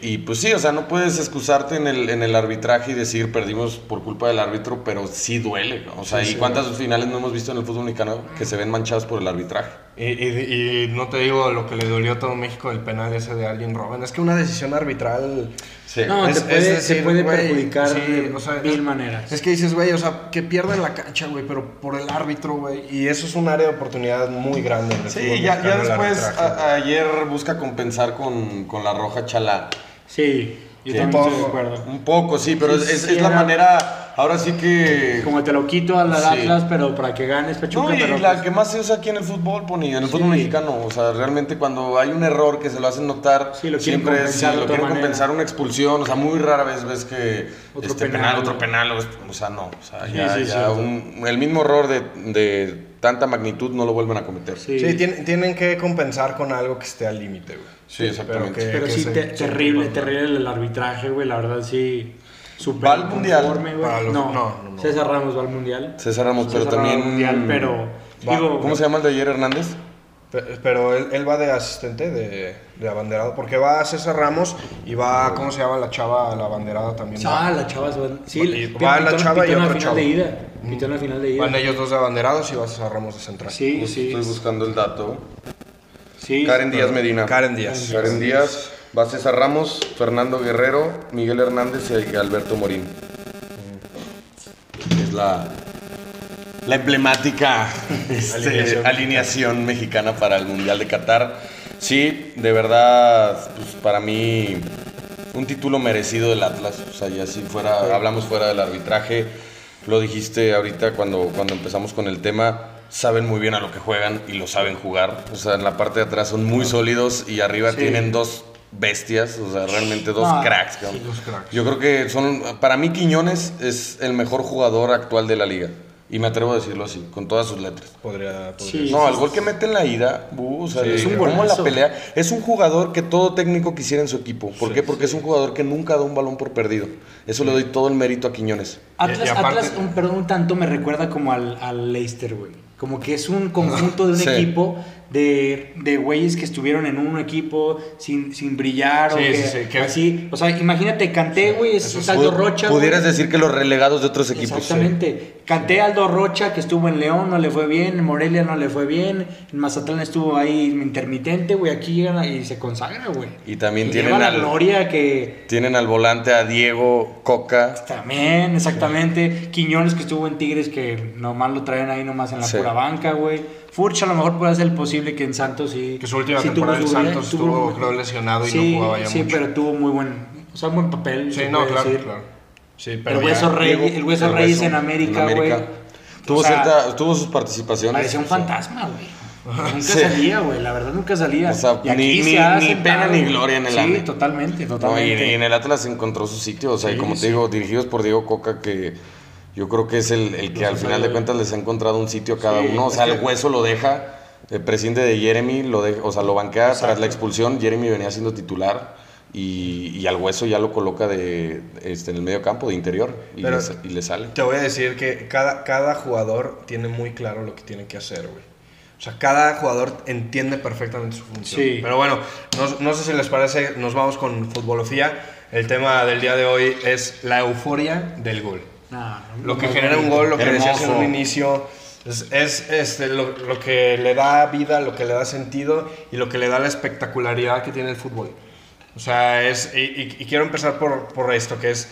Y pues sí, o sea, no puedes excusarte en el, en el arbitraje y decir perdimos por culpa del árbitro, pero sí duele. ¿no? O sea, ¿y cuántas finales no hemos visto en el fútbol mexicano que se ven manchados por el arbitraje? Y, y- y no te digo lo que le dolió a todo México del penal ese de alguien Robben, es que una decisión arbitral... Sí. No, te puede, te puede perjudicar sí, de o sea, mil es- maneras. Es que dices, güey, o sea, que pierdan la cancha, güey, pero por el árbitro, güey. Y eso es un área de oportunidad muy grande. en el Sí, ya, ya el después a- ayer busca compensar con, con la roja chala. Sí, yo Sí, también estoy de acuerdo. Un poco, sí, pero Sí, es, es- sí, es la era- manera, ahora sí que... Como te lo quito al Sí. Atlas, pero para que ganes Pachuca. No, y pero la pues, que más se usa aquí en el fútbol, Pony, en el Sí. fútbol mexicano. O sea, realmente cuando hay un error que se lo hacen notar, Sí, lo quieren siempre es- lo quieren manera. compensar una expulsión. O sea, muy rara vez ves que Otro este penal. penal, otro penal. O, o sea, no. O sea, Sí, ya, sí, ya cierto. un- el mismo error de, de tanta magnitud no lo vuelven a cometer. Sí. Sí, tienen, tienen que compensar con algo que esté al límite, güey. Sí, exactamente. que- Pero que sí, se- te- se- terrible, se- terrible el arbitraje, güey. La verdad, sí. Super Va al Mundial. los- no, no, no, no. César Ramos va al mundial. César Ramos, pero César Ramos también. al mundial, pero. Va. Digo, ¿Cómo se llama el de ayer, Hernández? Pe- Pero él, él va de asistente de, de abanderado, porque va a César Ramos y va, ¿cómo se llama la chava, la abanderada también? va. Ah, la chava va. Sí, pitó- va la chava y final chavo. de ida. Final de ida. Van ellos dos de abanderados y va César Ramos de central. Sí, Justo sí. Estoy buscando el dato. sí. Karen Díaz Medina. Karen Díaz. Karen Díaz, va César Ramos, Fernando Guerrero, Miguel Hernández y Alberto Morín. Es la, la emblemática este, alineación. Alineación. mexicana para el Mundial de Qatar. Sí, de verdad, pues para mí un título merecido del Atlas. O sea, ya si fuera, hablamos fuera del arbitraje, lo dijiste ahorita cuando, cuando empezamos con el tema. saben muy bien a lo que juegan y lo saben jugar. O sea, en la parte de atrás son muy sólidos y arriba Sí. tienen dos bestias, o sea, realmente dos cracks. sí, dos cracks. Yo creo que son, para mí Quiñones es el mejor jugador actual de la liga. Y me atrevo a decirlo así, con todas sus letras. Podría, podría Sí. No, el gol que mete en la ida, bu, o sea, Sí, es un cómo la golazo. pelea. Es un jugador que todo técnico quisiera en su equipo. ¿Por qué? Porque es un jugador que nunca da un balón por perdido. Eso le doy todo el mérito a Quiñones. Atlas, Y- y aparte- Atlas, un, perdón, un tanto me recuerda como al, al Leicester, güey. Como que es un conjunto de un Sí. equipo de, de güeyes que estuvieron en un equipo sin, sin brillar o Sí, que, sí, sí, que- así. O sea, imagínate, Canté, güey, es es- Aldo Rocha. Pudieras güey. decir que los relegados de otros equipos. Exactamente. Canté Aldo Rocha, que estuvo en León, no le fue bien. En Morelia no le fue bien. En Mazatlán estuvo ahí intermitente, güey. Aquí llega y se consagra, güey. Y también Y tienen al- gloria que... Tienen al volante a Diego Coca. También, exactamente. Quiñones que estuvo en Tigres que nomás lo traen ahí nomás en la pura banca, güey. Furch a lo mejor puede hacer el posible que en Santos sí. Que su última sí temporada en Santos tuvo- estuvo, creo, lesionado y sí, no jugaba ya Sí, mucho. pero tuvo muy buen, o sea, buen papel. Sí, no, claro, decir. claro. Sí, El pero hueso, ya- Rey- Diego- el hueso el Reyes hueso en América, güey. Tuvo, O sea, cierta- tuvo sus participaciones. Parecía un fantasma, güey. Nunca Sí. salía, güey. La verdad, nunca salía. O sea, Y ni- se ni- pena ni gloria en el Sí, AME. totalmente, No, y, totalmente. y en el Atlas encontró su sitio. O sea, y Sí, como te sí. digo, dirigidos por Diego Coca, que yo creo que es el, el que al final de cuentas les ha encontrado un sitio a cada Sí, uno. O sea, el hueso lo deja. El presidente de Jeremy lo deja, o sea, lo banquea tras la expulsión. Jeremy venía siendo titular. Y, y al hueso ya lo coloca de, este, en el medio campo, de interior. Y, le, y le sale. Te voy a decir que cada, cada jugador tiene muy claro lo que tiene que hacer, güey. O sea, cada jugador entiende perfectamente su función. Sí. Pero bueno, no, no sé si les parece, nos vamos con futbolofía. El tema del día de hoy es la euforia del gol. No, no, Lo no, que genera un gol, lo que decías en Hermoso. un inicio, es, es, este, lo, lo que le da vida, lo que le da sentido y lo que le da la espectacularidad que tiene el fútbol. O sea, es, y, y- y quiero empezar por, por esto, que es,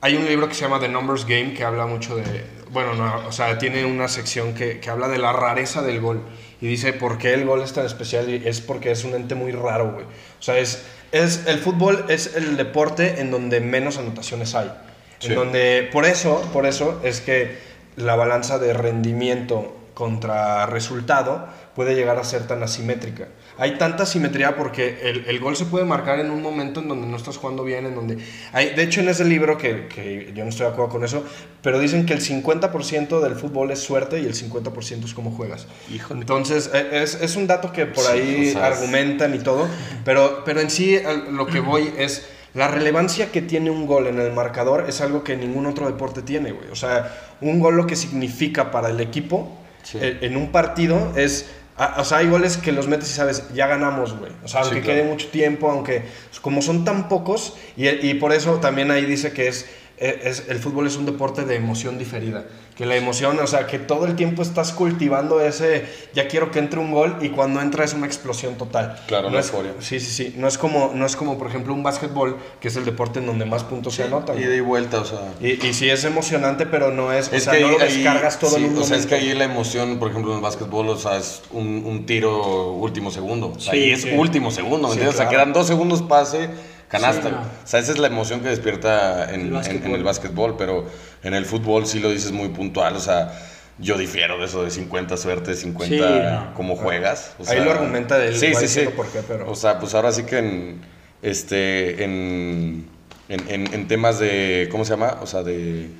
hay un libro que se llama The Numbers Game que habla mucho de, bueno, no, o sea, tiene una sección que, que habla de la rareza del gol y dice por qué el gol es tan especial y es porque es un ente muy raro, güey. O sea, es, es, el fútbol es el deporte en donde menos anotaciones hay. Sí. En donde, por eso, por eso es que la balanza de rendimiento contra resultado puede llegar a ser tan asimétrica. Hay tanta asimetría porque el, el gol se puede marcar en un momento en donde no estás jugando bien, en donde... Hay, de hecho, en ese libro, que, que yo no estoy de acuerdo con eso, pero dicen que el 50% del fútbol es suerte y el 50% es cómo juegas. Híjole. Entonces, e- es, es un dato que por ahí argumentan y todo, pero, pero en sí lo que voy es la relevancia que tiene un gol en el marcador es algo que ningún otro deporte tiene, güey. O sea, un gol lo que significa para el equipo Sí. eh, en un partido es... a- O sea, hay goles que los metes y sabes, ya ganamos, güey. O sea, Sí, aunque claro. quede mucho tiempo, aunque como son tan pocos, y, y por eso también ahí dice que es, es, el fútbol es un deporte de emoción diferida. Que la emoción, o sea, que todo el tiempo estás cultivando ese, ya quiero que entre un gol y cuando entra es una explosión total. Claro, no es, euforia. Sí, sí, sí. No es, como, no es como, por ejemplo, un básquetbol, que es el deporte en donde más puntos se anotan. Ida y vuelta, o sea. Y, y sí es emocionante, pero no es, o Es sea, que no ahí, lo ahí- descargas todo sí, en un o sea, es que ahí la emoción, por ejemplo, en el básquetbol, o sea, es un, un tiro último segundo. O sea, Sí, ahí es sí. último segundo, ¿me Sí, entiendes? O sea, claro. quedan dos segundos pase, canasta. Sí, no. O sea, esa es la emoción que despierta en, El en- básquetbol. en el básquetbol, pero en el fútbol sí lo dices muy puntual, o sea, yo difiero de eso de 50 suertes, 50 Sí, no. como juegas. o Ahí lo argumenta él, Sí, sí, sí. por qué, pero- O sea, pues ahora sí que en, este, en, en, en- en temas de, ¿cómo se llama? O sea, de,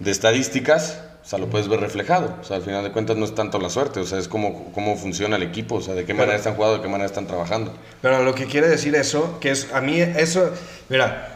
de estadísticas, o sea, lo puedes ver reflejado. O sea, al final de cuentas no es tanto la suerte, o sea, es cómo, cómo funciona el equipo, o sea, de qué manera están jugando, de qué manera están trabajando. Pero lo que quiere decir eso, que es a mí eso, mira,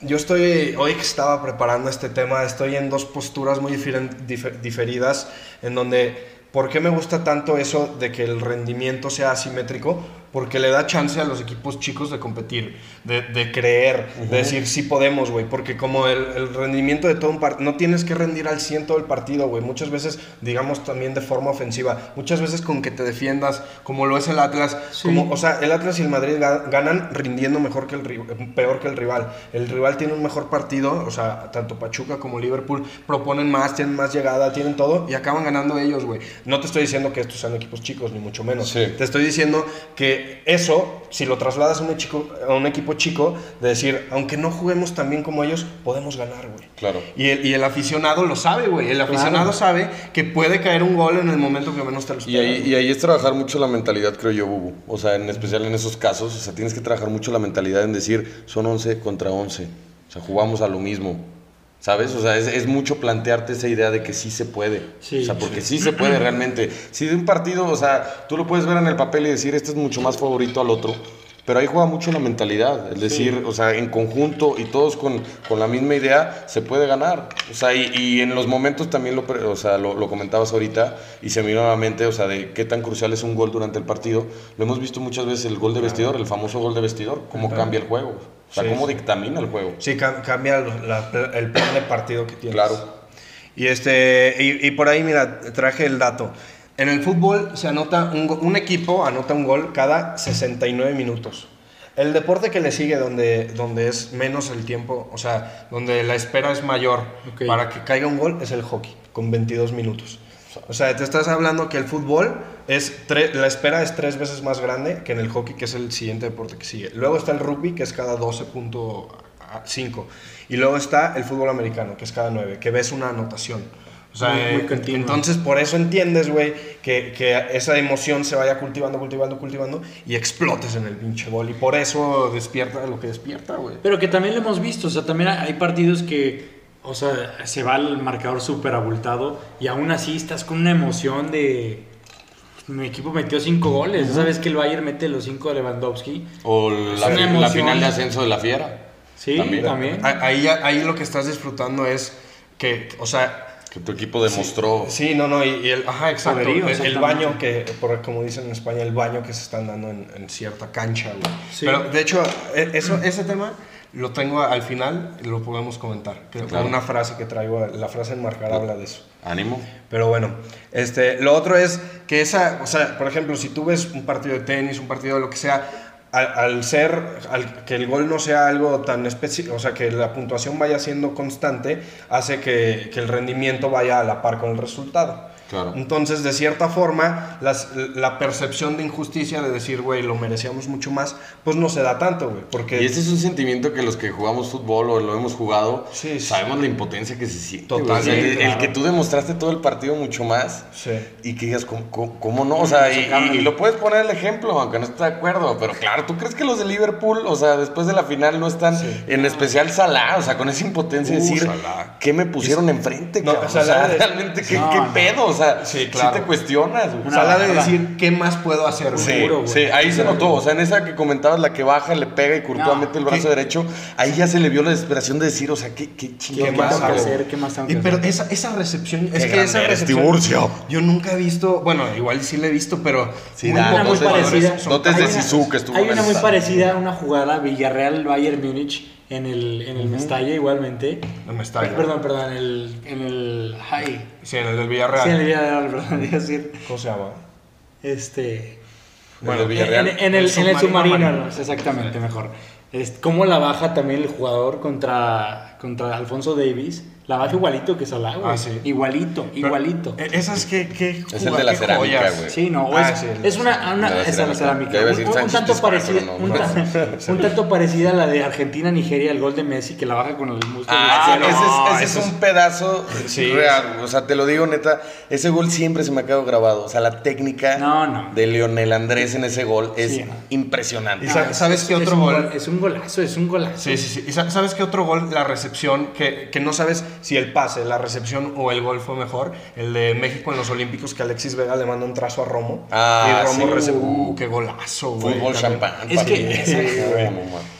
yo estoy, hoy que estaba preparando este tema, estoy en dos posturas muy diferen- difer- diferidas, en donde, ¿por qué me gusta tanto eso de que el rendimiento sea asimétrico? Porque le da chance a los equipos chicos de competir, de, de creer, de decir, sí podemos, güey. Porque como el, el rendimiento de todo un partido, no tienes que rendir al 100 todo el partido, güey. Muchas veces, digamos también de forma ofensiva, muchas veces con que te defiendas, como lo es el Atlas, Sí. como, o sea, el Atlas y el Madrid ga- ganan rindiendo mejor que el peor que el rival. El rival tiene un mejor partido, o sea, tanto Pachuca como Liverpool proponen más, tienen más llegada, tienen todo y acaban ganando ellos, güey. No te estoy diciendo que estos sean equipos chicos, ni mucho menos. Sí. Te estoy diciendo que que eso, si lo trasladas a un, chico, a un equipo chico, de decir, aunque no juguemos tan bien como ellos, podemos ganar, güey. Claro. Y el, y el aficionado lo sabe, güey. El aficionado sabe que puede caer un gol en el momento que menos te lo Y ahí, y ahí es trabajar mucho la mentalidad, creo yo, Bubu. O sea, en especial en esos casos, o sea, tienes que trabajar mucho la mentalidad en decir, son 11 contra 11. O sea, jugamos a lo mismo. ¿Sabes? O sea, es, es mucho plantearte esa idea de que sí se puede. Sí, o sea, porque sí. se puede realmente. Si de un partido, o sea, tú lo puedes ver en el papel y decir, este es mucho más favorito al otro. Pero ahí juega mucho la mentalidad. Es decir, o sea, en conjunto y todos con, con la misma idea, se puede ganar. O sea, y, y en los momentos también lo, o sea, lo, lo comentabas ahorita y se me vino a la mente, o sea, de qué tan crucial es un gol durante el partido. Lo hemos visto muchas veces, el gol de vestidor, el famoso gol de vestidor, cómo cambia el juego. O sea, Sí, cómo sí. dictamina el juego. Sí, cam- cambia la- el plan de partido que tienes. Claro. Y, este, y, y por ahí, mira, traje el dato. En el fútbol se anota un, go- un equipo anota un gol cada 69 minutos. El deporte que le sigue donde, donde es menos el tiempo, o sea, donde la espera es mayor para que caiga un gol es el hockey, con 22 minutos. O sea, te estás hablando que el fútbol es la espera es tres veces más grande que en el hockey, que es el siguiente deporte que sigue. Luego está el rugby, que es cada 12.5. Y luego está el fútbol americano, que es cada 9, que ves una anotación. O sea, Muy- muy eh, entonces por eso entiendes, güey, que, que esa emoción se vaya cultivando, cultivando, cultivando y explotes en el pinche gol. Y por eso despierta lo que despierta, güey. Pero que también lo hemos visto, o sea, también hay partidos que, o sea, se va el marcador súper abultado y aún así estás con una emoción de... Mi equipo metió cinco goles, ¿sabes que el Bayern mete los cinco de Lewandowski? O la, final de ascenso de la Fiera. Sí, También. Ahí, ahí lo que estás disfrutando es que, o sea, Que tu equipo demostró. Sí, no, no, y, y el, ajá, exacto, Poderío, el- baño que, por, como dicen en España, el baño que se están dando en, en cierta cancha. Sí. Pero, de hecho, e- eso, ese tema lo tengo al final, lo podemos comentar. Creo que Claro. una frase que traigo, la frase enmarcada habla de eso. Ánimo. Pero bueno, este, lo otro es que esa, o sea, por ejemplo, si tú ves un partido de tenis, un partido de lo que sea, al, al ser, al que el gol no sea algo tan específico, o sea, que la puntuación vaya siendo constante, hace que, que el rendimiento vaya a la par con el resultado. Claro. Entonces, de cierta forma, las- la percepción de injusticia de decir, güey, lo merecíamos mucho más, pues no se da tanto, güey, porque... Y ese es un sentimiento que los que jugamos fútbol o lo hemos jugado, Sí, sí. sabemos la impotencia que se siente. Totalmente, O sea, el, que tú demostraste todo el partido mucho más Sí. y que digas, ¿cómo, cómo- cómo no? O sea, y, y- y lo puedes poner el ejemplo, aunque no esté de acuerdo. Pero claro, ¿tú crees que los de Liverpool, o sea, después de la final no están, en especial Salah, o sea, con esa impotencia de Uh, decir, Salah. ¿qué me pusieron enfrente? No, o sea, realmente, ¿qué, No, qué no. pedo? O sea, Sí, sí, claro. te cuestionas. güey. Una Sala de decir, ¿qué más puedo hacer? Sí, güey? Seguro, güey. sí, ahí se notó, o sea, en esa que comentabas, la que baja, le pega y Courtois No, mete el brazo ¿qué? derecho, ahí ya se le vio la desesperación de decir, o sea, qué, qué ¿Qué chingados ¿Qué más más tengo que hago? hacer? ¿Qué más tengo Y, que pero hacer? esa, esa recepción, Qué es que esa recepción, Tiburcio. yo nunca he visto, bueno, igual sí la he visto, pero Sí, muy da, Una muy parecida. dotes tan- de Zizou que estuvo Hay una muy parecida, una jugada Villarreal-Bayern Múnich en el, en el Mestalla igualmente. No me está Perdón, perdón, en el... En el ay, Sí, en el del Villarreal. sí, en el Villarreal, perdón, iba a decir. ¿Cómo se llama? Este... Bueno, En, Villarreal. en- en el, El en el submarino no, exactamente, mejor. Es, ¿Cómo la baja también el jugador contra, contra Alfonso Davis? La baja igualito que Salah, güey. Ah, sí. Igualito, Pero, igualito. eh, Esas que, que Es el de la cerámica, güey. Sí, no, Ah, es, sí, el- es una, una de la esa es la cerámica. Un, tanto parecida, pero no, un, no. ta- un tanto parecida a la de Argentina-Nigeria, el gol de Messi que la baja con el muslo. Ah, no, es, ese es es- un pedazo Sí. real. O sea, te lo digo neta, ese gol siempre se me ha quedado grabado. O sea, la técnica No, no. de Lionel Andrés en ese gol es Sí, no. impresionante. Y sa- ¿Sabes qué Es otro gol? Es un golazo, es un golazo. Sí, sí, sí. ¿Y sa- sabes qué otro gol? La recepción, que, que no sabes si el pase, la recepción o el gol fue mejor. El de México en los Olímpicos, que Alexis Vega le manda un trazo a Romo. Ah, y Romo sí. recibe. Uh, qué golazo, güey. Fútbol champán. Es que- Sí.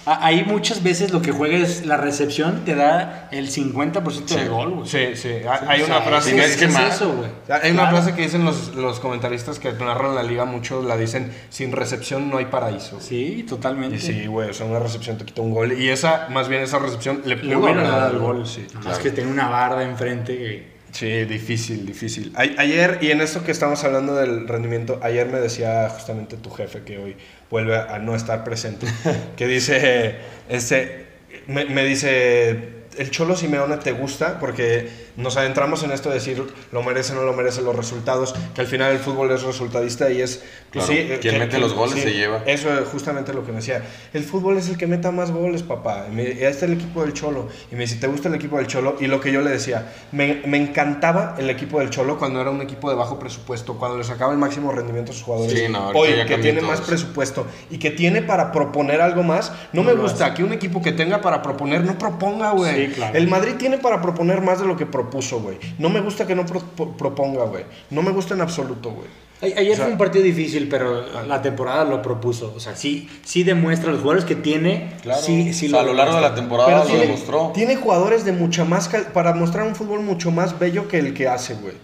Ah, Ahí muchas veces lo que juega es la recepción, te da el 50% del gol, güey. Sí, sí. Hay una frase que es dice- que es más. eso, güey. Hay una frase que dicen los, los comentaristas que narran la liga mucho, la dicen, sin recepción no hay paraíso. Sí, totalmente. Y sí, güey, o sea, una recepción te quita un gol. Y esa, más bien esa recepción, le Le pudo hubiera haber dado dado el gol. Sí, más que tiene una barda enfrente. que- Sí, difícil, difícil. A- ayer, y en esto que estamos hablando del rendimiento, ayer me decía justamente tu jefe que hoy vuelve a no estar presente, que dice, este, me, me dice, el Cholo Simeone te gusta porque nos adentramos en esto de decir lo merece, no lo merece, los resultados, que al final el fútbol es resultadista y es... Claro, sí, quien que- mete que- los goles se lleva. Eso es justamente lo que me decía. El fútbol es el que meta más goles, papá. Y me- Ahí está el equipo del Cholo. Y me dice, ¿te gusta el equipo del Cholo? Y lo que yo le decía, me, me encantaba el equipo del Cholo cuando era un equipo de bajo presupuesto, cuando le sacaba el máximo rendimiento a sus jugadores. Sí, no, Hoy, que tiene todo más presupuesto y que tiene para proponer algo más, no, me gusta que un equipo que tenga para proponer no proponga, güey. Sí, claro. El Madrid tiene para proponer más de lo que propuso, güey. No me gusta que no pro- pro- proponga, güey. No me gusta en absoluto, güey. Ayer O sea- fue un partido difícil, pero la temporada lo propuso. O sea, sí, sí demuestra los jugadores que tiene. Claro. Sí, sí O sea, a lo largo de la temporada Pero lo tiene, demostró. tiene jugadores de mucha más cal- para mostrar un fútbol mucho más bello que el que hace, güey.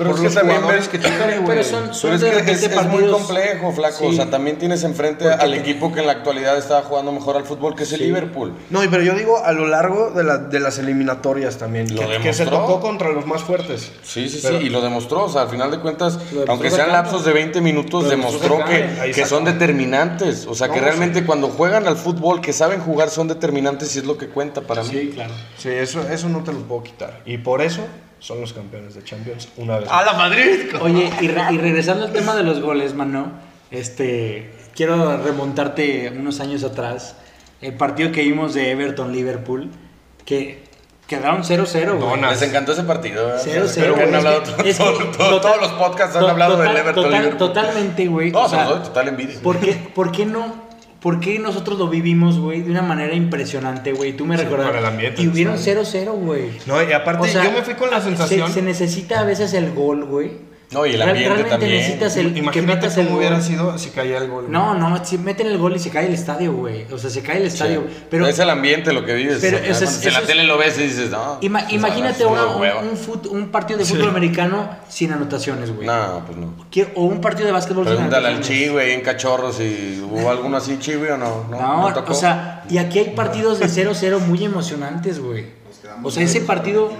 Pero Por es que también jugadores ves- que tiene, pero- güey. pero son- son Pero es que es, es muy complejo, flaco. Sí. O sea, también tienes enfrente Porque al equipo que en la actualidad está jugando mejor al fútbol, que es el Sí. Liverpool. No, y pero yo digo a lo largo de, la- de las eliminatorias también. Lo que, que se tocó contra los más fuertes. Sí, sí, Pero- sí, y lo demostró. O sea, al final de cuentas, aunque sean lapsos de 20 minutos, demostró que, que son determinantes. O sea, que realmente cuando juegan al fútbol, que saben jugar, son determinantes y es lo que cuenta para mí. Sí, claro. Sí, eso, eso no te lo puedo quitar. Y por eso son los campeones de Champions una vez. la Madrid! Oye, y, re- y regresando al tema de los goles, mano, este, quiero remontarte unos años atrás. El partido que vimos de Everton-Liverpool, que quedaron 0-0, güey. Donas. Les encantó ese partido. ¿verdad? Cero, Creo cero, que han güey. hablado Es que- todo- es que todo- total- todos los podcasts han to- hablado total- del Everton total- Liverpool. Totalmente, güey. No, o se los doy total envidia. ¿por qué, por qué no? ¿Por qué nosotros lo vivimos, güey, de una manera impresionante, güey? Tú me Sí, recuerdas. por el ambiente, Y hubieron está 0-0, güey. No, y aparte, O sea, yo me fui con la sensación. Se, se necesita a veces el gol, güey. No, y el ambiente realmente también. necesitas el, que Imagínate el cómo gol. hubiera sido si caía el gol. güey. No, no, si meten el gol y se cae el estadio, güey. O sea, se cae el estadio. Sí. Pero es el ambiente lo que vives. pero O sea, es- en la es- tele lo ves y dices, no. ima- pues, imagínate una- un, un fut- un partido de fútbol americano sin anotaciones, güey. No, pues no. Que- O un partido de básquetbol sin Pregúntale al anotaciones. Chi, güey, en cachorros, si hubo alguno así, Chi, güey, o no. No, No, no tocó. o sea, y aquí hay partidos de 0-0 muy emocionantes, güey. O sea, ese partido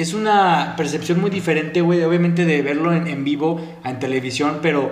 es una percepción muy diferente, güey, obviamente de verlo en, en vivo, en televisión, pero,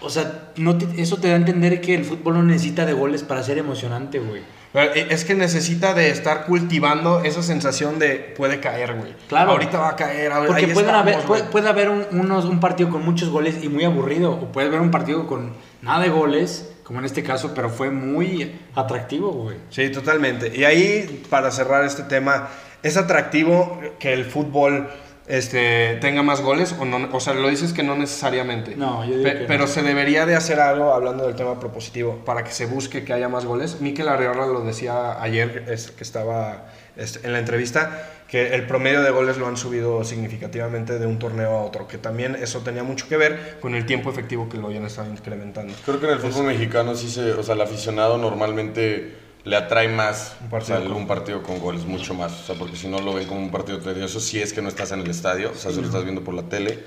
o sea, no te- eso te da a entender que el fútbol no necesita de goles para ser emocionante, güey. Eh, es que necesita de estar cultivando esa sensación de puede caer, güey. Claro. Ahorita va a caer. Porque pueden estamos, haber, puede, puede haber un, unos- un partido con muchos goles y muy aburrido, o puedes ver un partido con nada de goles, como en este caso, pero fue muy atractivo, güey. Sí, totalmente. Y ahí, para cerrar este tema, ¿es atractivo que el fútbol este, tenga más goles? O, no, o sea, lo dices que no necesariamente. No, yo digo Pe- que no. Pero se debería de hacer algo, hablando del tema propositivo, para que se busque que haya más goles. Mikel Arriola lo decía ayer, es- que estaba este, en la entrevista, que el promedio de goles lo han subido significativamente de un torneo a otro, que también eso tenía mucho que ver con el tiempo efectivo que lo hayan estado incrementando. Creo que en el fútbol mexicano sí se, o sea, el aficionado normalmente le atrae más Un partido partido, con- un partido con goles, mucho más. O sea, porque si no lo ven como un partido tedioso, si es que no estás en el estadio, o sea, si lo estás viendo por la tele.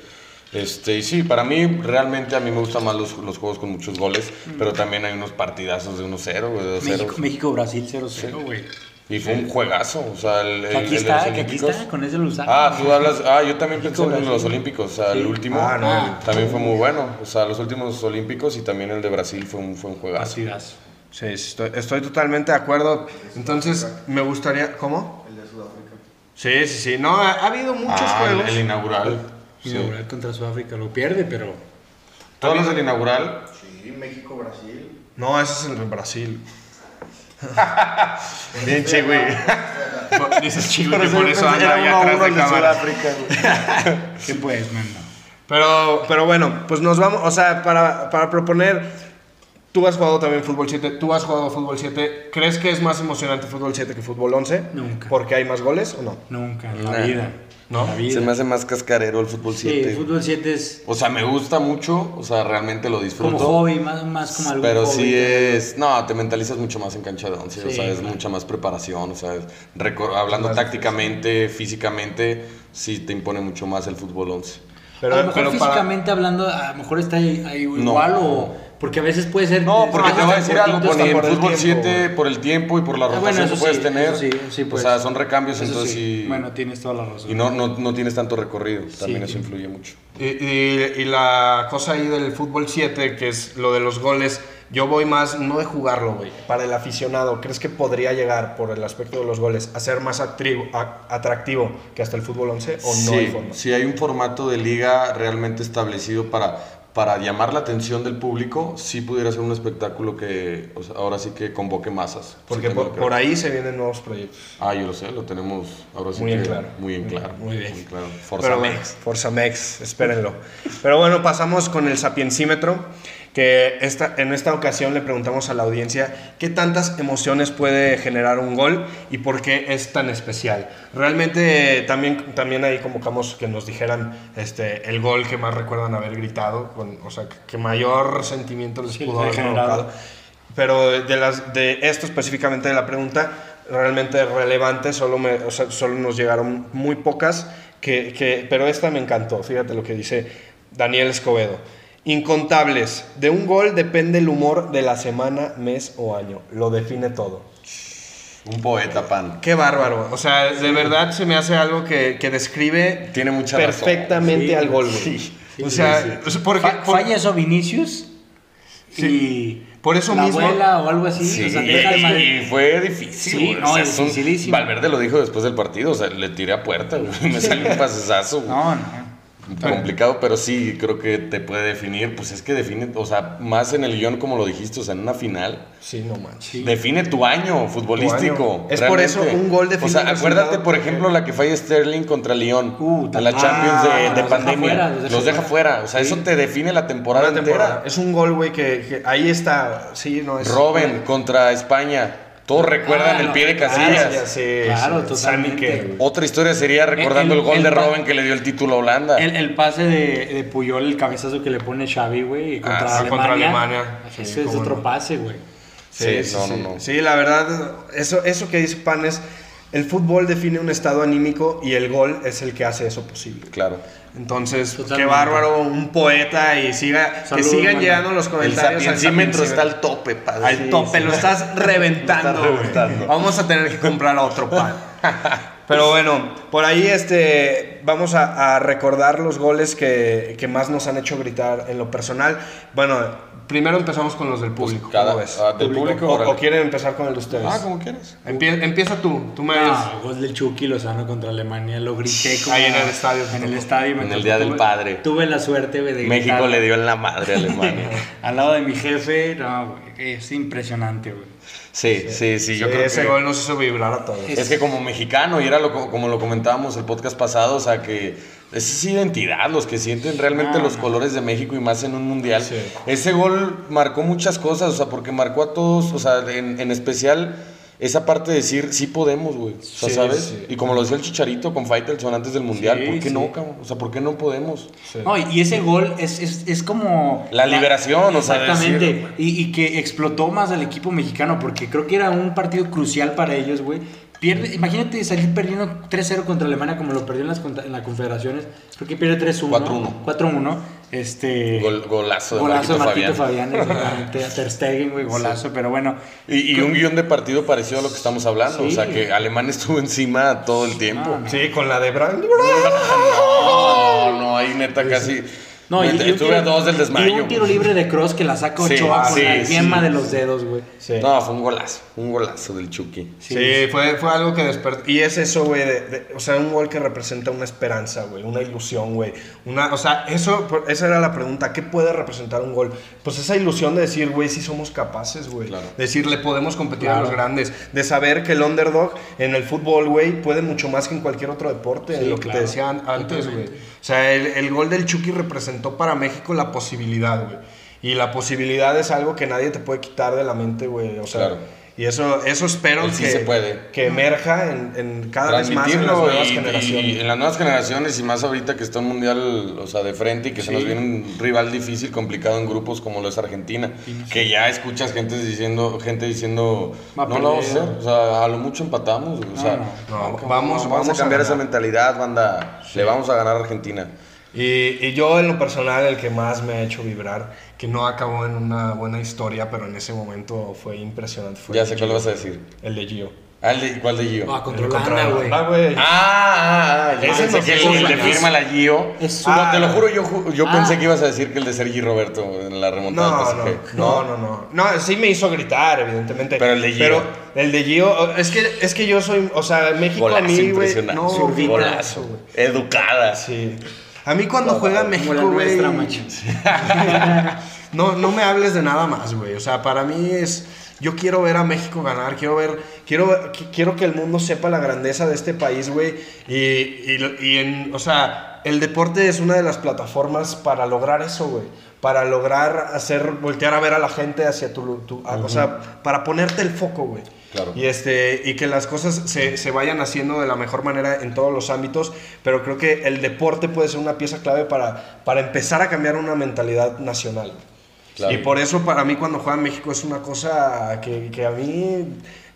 Este, y sí, para mí, realmente a mí me gustan más los, los juegos con muchos goles, pero también hay unos partidazos de 1-0, güey, de 2-0. México, México-Brasil 0-0, güey. Y fue un juegazo, o sea, el, el- Aquí el de está, los que aquí Olímpicos. está, con ese lo. Ah, tú hablas. Ah, yo también pensé en los Olímpicos, o sea, el Sí. último. Ah, no, Ah. También fue muy bueno. O sea, los últimos Olímpicos y también el de Brasil fue un, fue un juegazo. Partidazo. Sí, sí, estoy, estoy totalmente de acuerdo. Entonces, me gustaría... ¿Cómo? El de Sudáfrica. Sí, sí, sí. No, ha, ha habido muchos Ah, el- juegos. el inaugural. Sí. Inaugural contra Sudáfrica lo pierde, pero. Todos los del inaugural. Sí, México, Brasil. No, ese es el de Brasil. Bien, che, güey. Dices chico que por eso anda ahí atrás de cámara. ¿Qué pues, mano? Pero, pero bueno, pues nos vamos, o sea, para, para proponer, tú has jugado también fútbol 7, tú has jugado fútbol 7, ¿crees que es más emocionante fútbol 7 que fútbol 11? Nunca. ¿Porque hay más goles o no? Nunca, en la vida. ¿No? En la vida. Se me hace más cascarero el fútbol Sí, 7. el fútbol 7 es O sea, me gusta mucho, o sea, realmente lo disfruto. como hobby, más, más como algo Pero hobby. sí es. No, te mentalizas mucho más en cancha de once. o Sí, sea, es claro. mucha más preparación. O sea, es recor- hablando Más tácticamente, físicamente, sí te impone mucho más el fútbol 11. Pero, a lo mejor pero para- físicamente hablando, a lo mejor está ahí, ahí igual o... Porque a veces puede ser... No, porque te voy a decir algo, por el fútbol tiempo, 7, por el tiempo y por la Ah, bueno, rotación que puedes sí, tener. sí, sí, pues. o sea, son recambios, Eso entonces sí. Bueno, tienes toda la razón. y no, no, no tienes tanto recorrido. También Sí. eso influye mucho. Y, y- y la cosa ahí del fútbol 7, que es lo de los goles, yo voy más, no de jugarlo, güey, para el aficionado. ¿Crees que podría llegar, por el aspecto de los goles, a ser más atribu- a- atractivo que hasta el fútbol 11? ¿O no hay forma? sí hay un formato de liga realmente establecido para, para llamar la atención del público, sí pudiera ser un espectáculo que o sea, ahora sí que convoque masas. Porque Sí, por, ahí se vienen nuevos proyectos. Ah, yo lo sé, lo tenemos ahora sí Muy en que claro. Muy en claro. Muy bien. claro. Forza Pero Mex. Forza Mex, espérenlo. Pero bueno, pasamos con el sapiencímetro, que esta, en esta ocasión le preguntamos a la audiencia qué tantas emociones puede generar un gol y por qué es tan especial. Realmente también, también ahí convocamos que nos dijeran este, el gol que más recuerdan haber gritado, con, o sea, que mayor sentimiento les Sí, pudo haber generado. Pero de, las, de esto específicamente de la pregunta, realmente relevante, solo, me, o sea, solo nos llegaron muy pocas, que, que- pero esta me encantó, fíjate lo que dice Daniel Escobedo. Incontables, de un gol depende el humor de la semana, mes o año, lo define todo. Un poeta, pan. Qué bárbaro, o sea, de verdad se me hace algo que, que describe Tiene mucha razón. perfectamente Sí, al gol, güey. sí, o sea, o sea, porque, Fa- por- Falla eso Vinicius Sí. y Por eso la mismo- abuela o algo así. Sí, o sea, y fue difícil. Sí, no, O sea, es un- dificilísimo. Valverde lo dijo después del partido, o sea, le tiré a puerta, güey. me salió un pasesazo. güey. No, no. Complicado, pero sí creo que te puede definir, pues es que define, o sea, más en el guion como lo dijiste, o sea, en una final, Sí, no manches. define tu año futbolístico. Tu año. Es por eso un gol define O sea, acuérdate, por ejemplo, la que falla Sterling contra Lyon, Uh, en la ah, Champions de, de los deja pandemia. fuera, los deja los deja fuera, o sea, eso te define la temporada, entera. Es un gol, güey, que, que ahí está. Sí, no es. Robben contra España, todos recuerdan Ah, el no, pie de claro, Casillas. ya sé, Claro, sí, totalmente. Otra historia sería recordando El- el, gol el de Robben que le dio el título a Holanda. El, el pase de, de Puyol, el cabezazo que le pone Xavi, güey, contra, Ah, sí, Alemania. contra Alemania. Sí, Ese es otro no. pase, güey. Sí, Sí, sí, no, sí. no, no. Sí, la verdad, eso, eso que dice Panes, el fútbol define un estado anímico y el gol es el que hace eso posible. Claro. Entonces, qué bárbaro, un poeta y siga, que sigan mano. llegando los El comentarios. al sapiencímetro está al tope, padre. Al tope, lo estás reventando. Lo reventando. Vamos a tener que comprar otro pan. Pero bueno, por ahí este, vamos a, a recordar los goles que, que más nos han hecho gritar en lo personal. Bueno, primero empezamos con los del público. cada- ¿cómo ves? ah, del público, O, quieren empezar con el de ustedes. Ah, como quieras. Empie- empieza tú, tú me Ah, gol del Chucky Lozano contra Alemania, lo grité como Ahí en el estadio. En el estadio. me En el Día del Padre. Tuve la suerte, güey, de México gritar le dio en la madre a Alemania. al lado de mi jefe. No, güey, es impresionante, güey. Sí, sí, sí, yo Sí, creo ese que... gol nos hizo vibrar a todos. Es que como mexicano, y era lo, co- como lo comentábamos el podcast pasado, o sea que es identidad, los que sienten realmente No, los no. colores de México y más en un mundial. Sí. Ese gol marcó muchas cosas, o sea, porque marcó a todos, o sea, en, en especial esa parte de decir, sí podemos, güey. O sea, Sí, ¿sabes? sí. Y como lo decía el Chicharito con Faitelson antes del mundial, Sí, ¿por qué sí. no, cabrón? O sea, ¿por qué no podemos? Sí. No, y ese gol es, es, es como... La liberación, o sea, Exactamente. decir- y, y que explotó más al equipo mexicano, porque creo que era un partido crucial para ellos, güey. Pierde, imagínate salir perdiendo 3-0 contra Alemania como lo perdió en las, en las confederaciones. Creo que pierde 3-1. 4-1. 4-1. Este... Gol- golazo de Golazo de Marquito Marquito Fabián. Ter Stegen, güey, golazo. Pero bueno, Y, y un guion de partido parecido a lo que estamos hablando, Sí. o sea, que Alemán estuvo encima todo el tiempo. No, no. Sí, con la de Brand. No, no, ahí neta casi. No, y, y un a tiro- dos del desmayo. Y un tiro libre de cross que la saca Sí, Ochoa con sí, la sí. yema de los dedos, güey. Sí. No, fue un golazo, un golazo del Chucky. Sí, fue, fue algo que despertó. Y es eso, güey. de- de- o sea, un gol que representa una esperanza, güey. Una ilusión, güey. Una, o sea, eso, esa era la pregunta. ¿Qué puede representar un gol? Pues esa ilusión de decir, güey, sí somos capaces, güey. Claro. Decir, le podemos competir a Claro. los grandes. De saber que el underdog en el fútbol, güey, puede mucho más que en cualquier otro deporte. Sí, lo que claro. te decía an- antes, güey. O sea, el, el gol del Chucky representó para México la posibilidad, güey. Y la posibilidad es algo que nadie te puede quitar de la mente, güey. O sea, Claro. y eso, eso espero sí que, se puede. que emerja en, en cada vez más en las nuevas y, generaciones. y en las nuevas generaciones y más ahorita que está un mundial, o sea, de frente y que se Sí. nos viene un rival difícil, complicado en grupos como lo es Argentina, que ya escuchas gente diciendo, gente diciendo, Va a no lo vamos a perder". hacer, o sea, a lo mucho empatamos, o sea, no. No, vamos, vamos- vamos, vamos a a cambiar esa ganar. mentalidad, banda, le vamos a ganar a Argentina. Y, y yo en lo personal el que más me ha hecho vibrar, que no acabó en una buena historia, pero en ese momento fue impresionante. Fue ya sé cuál vas a decir. El de Gio. Ah, el de- ¿Cuál de Gio? Ah, contra El Holanda, güey. Holanda, güey. Ah, ah, ah, yo Ese pensé no que el, de firma la Gio. Es no, un- te lo juro, yo, yo Ah. pensé que ibas a decir que el de Sergi Roberto en la remontada No, no, PSG. no, no, no. No, sí me hizo gritar, evidentemente. Pero el de Gio. Pero el de Gio, es que, es que yo soy, o sea, México a Golazo mí, güey. impresionante. No. Golazo, güey. Educada. Sí. A mí cuando juega Como la México, güey. nuestra, macho. No, no me hables de nada más, güey. O sea, para mí es. Yo quiero ver a México ganar, quiero ver, quiero, quiero que el mundo sepa la grandeza de este país, güey. Y, y, y en, o sea, el deporte es una de las plataformas para lograr eso, güey. Para lograr hacer, voltear a ver a la gente hacia tu, tu- a- o sea, para ponerte el foco, güey. Claro. Y, este, y que las cosas se, se vayan haciendo de la mejor manera en todos los ámbitos, pero creo que el deporte puede ser una pieza clave para, para empezar a cambiar una mentalidad nacional. Claro. Y por eso para mí cuando juega México es una cosa que, que a mí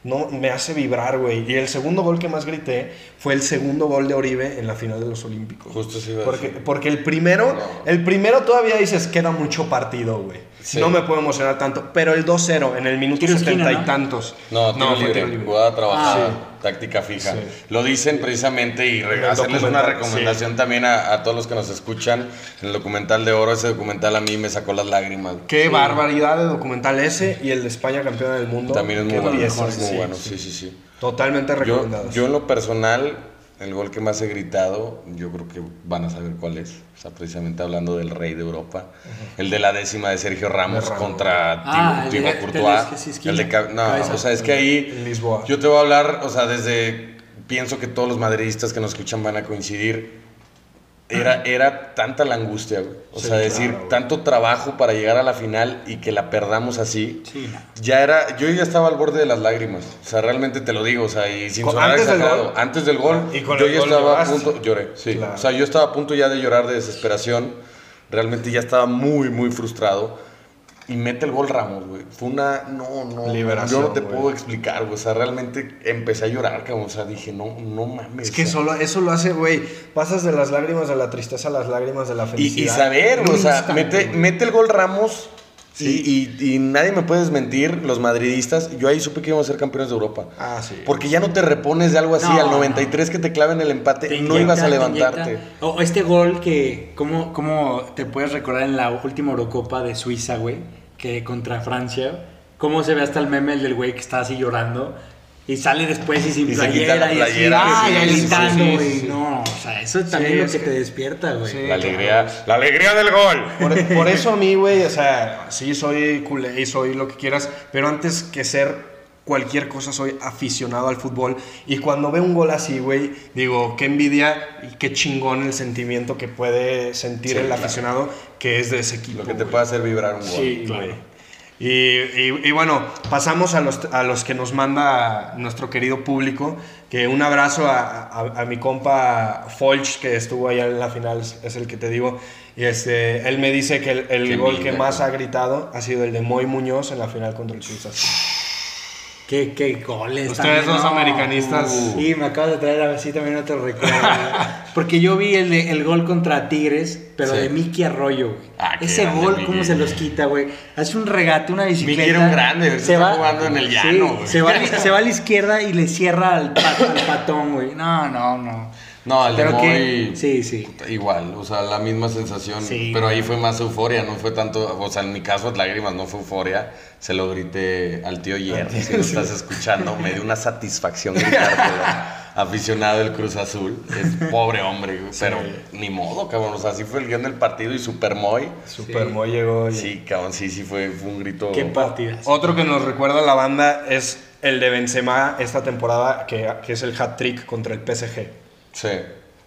no, me hace vibrar, güey. Y el segundo gol que más grité fue el segundo gol de Oribe en la final de los Olímpicos. Justo a Porque, porque el primero, No. el primero todavía dices, queda mucho partido, güey. Sí. No me puedo emocionar tanto. Pero el 2-0 en el minuto setenta y ¿no? tantos. No, tiro fue libre, tiro libre. jugada trabajada, Ah. táctica fija. Sí. Lo dicen precisamente y hacerles una recomendación también a, a todos los que nos escuchan. En el documental de oro, ese documental a mí me sacó las lágrimas. Qué barbaridad de documental ese y el de España campeona del mundo. También es muy Qué bueno. piezas, es muy sí, bueno, sí. sí, sí, sí. Totalmente Yo, recomendados. yo en lo personal, el gol que más he gritado, yo creo que van a saber cuál es. O sea, precisamente hablando del rey de Europa. El de la décima de Sergio Ramos, De Ramos. contra Ah, Thibaut Courtois. El de no, Cabeza. o sea, es que ahí Lisboa. yo te voy a hablar, o sea, desde pienso que todos los madridistas que nos escuchan van a coincidir. Era, era tanta la angustia, güey. O Sí, sea, decir, claro, tanto trabajo para llegar a la final y que la perdamos así. Sí. Ya era, yo ya estaba al borde de las lágrimas. O sea, realmente te lo digo, o sea, y sin Con- sonar antes del exagerado. gol. Antes del gol, Y con yo ya gol estaba a punto, lloré, sí. Claro. O sea, yo estaba a punto ya de llorar de desesperación. Realmente ya estaba muy, muy frustrado. Y mete el gol Ramos, güey. Fue una, no, no. Liberación, Yo no te güey. puedo explicar, güey. O sea, realmente empecé a llorar, cabrón. O sea, dije, no, no mames. Es que o sea, solo eso lo hace, güey. Pasas de las lágrimas de la tristeza a las lágrimas de la felicidad. y saber, En o sea, instante, mete, güey. mete el gol Ramos Sí. y, y- y nadie me puede desmentir, los madridistas. Yo ahí supe que íbamos a ser campeones de Europa. Ah, sí. Porque ya no te repones de algo así. No, al 93 que te claven el empate, Te no ibas a levantarte. O este gol que, ¿cómo, ¿cómo te puedes recordar en la última Eurocopa de Suiza, güey? Que contra Francia. ¿Cómo se ve hasta el meme el del güey que está así llorando? Y sale después y sin Y se quita playera la y así, ah, gritando, güey. sí, sí. No, o sea, eso es también Sí, lo es que, que- te despierta, güey. Sí. La alegría, la alegría del gol. Por, por eso a mí, güey, o sea, sí soy culé y soy lo que quieras, pero antes que ser cualquier cosa soy aficionado al fútbol y cuando veo un gol así, güey, digo, qué envidia y qué chingón el sentimiento que puede sentir Sí, el claro. aficionado que es de ese equipo. Lo que te güey. puede hacer vibrar un gol. Sí, güey. Y, y- y bueno, pasamos a los, a los que nos manda nuestro querido público. Que un abrazo a, a- a mi compa Folch, que estuvo allá en la final, es- el que te digo. Y este, él me dice que el, el gol que más güey. ha gritado ha sido el de Moy Muñoz en la final contra el Cruz Azul. Qué, qué goles. Ustedes dos americanistas. Sí, me acabas de traer así también otro recuerdo. güey. Porque yo vi el, el gol contra Tigres, pero Sí. de Miki Arroyo, güey. Ah, Ese gol. ¿cómo se los quita, güey? Hace un regate, una bicicleta. Miki era un grande, ahorita está jugando en el llano, güey. se, va, se va a la izquierda y le cierra al, pat- al patón, güey. No, no, no. No, el de que- Moy- Sí, sí. Igual, o sea, la misma sensación. Sí, pero ahí fue más euforia, no fue tanto. O sea, en mi caso, lágrimas no fue euforia. Se lo grité al tío Jerry. Si lo estás escuchando, me dio una satisfacción gritártelo. Aficionado del Cruz Azul. Es pobre hombre, pero ni modo, cabrón. O sea, así fue el guion del partido y Super Moy. Super Moy llegó. y- Sí, cabrón, sí, sí, fue, fue un grito. Qué partidas. Otro que nos recuerda a la banda es el de Benzema esta temporada, que, que es el hat-trick contra el PSG. Sí,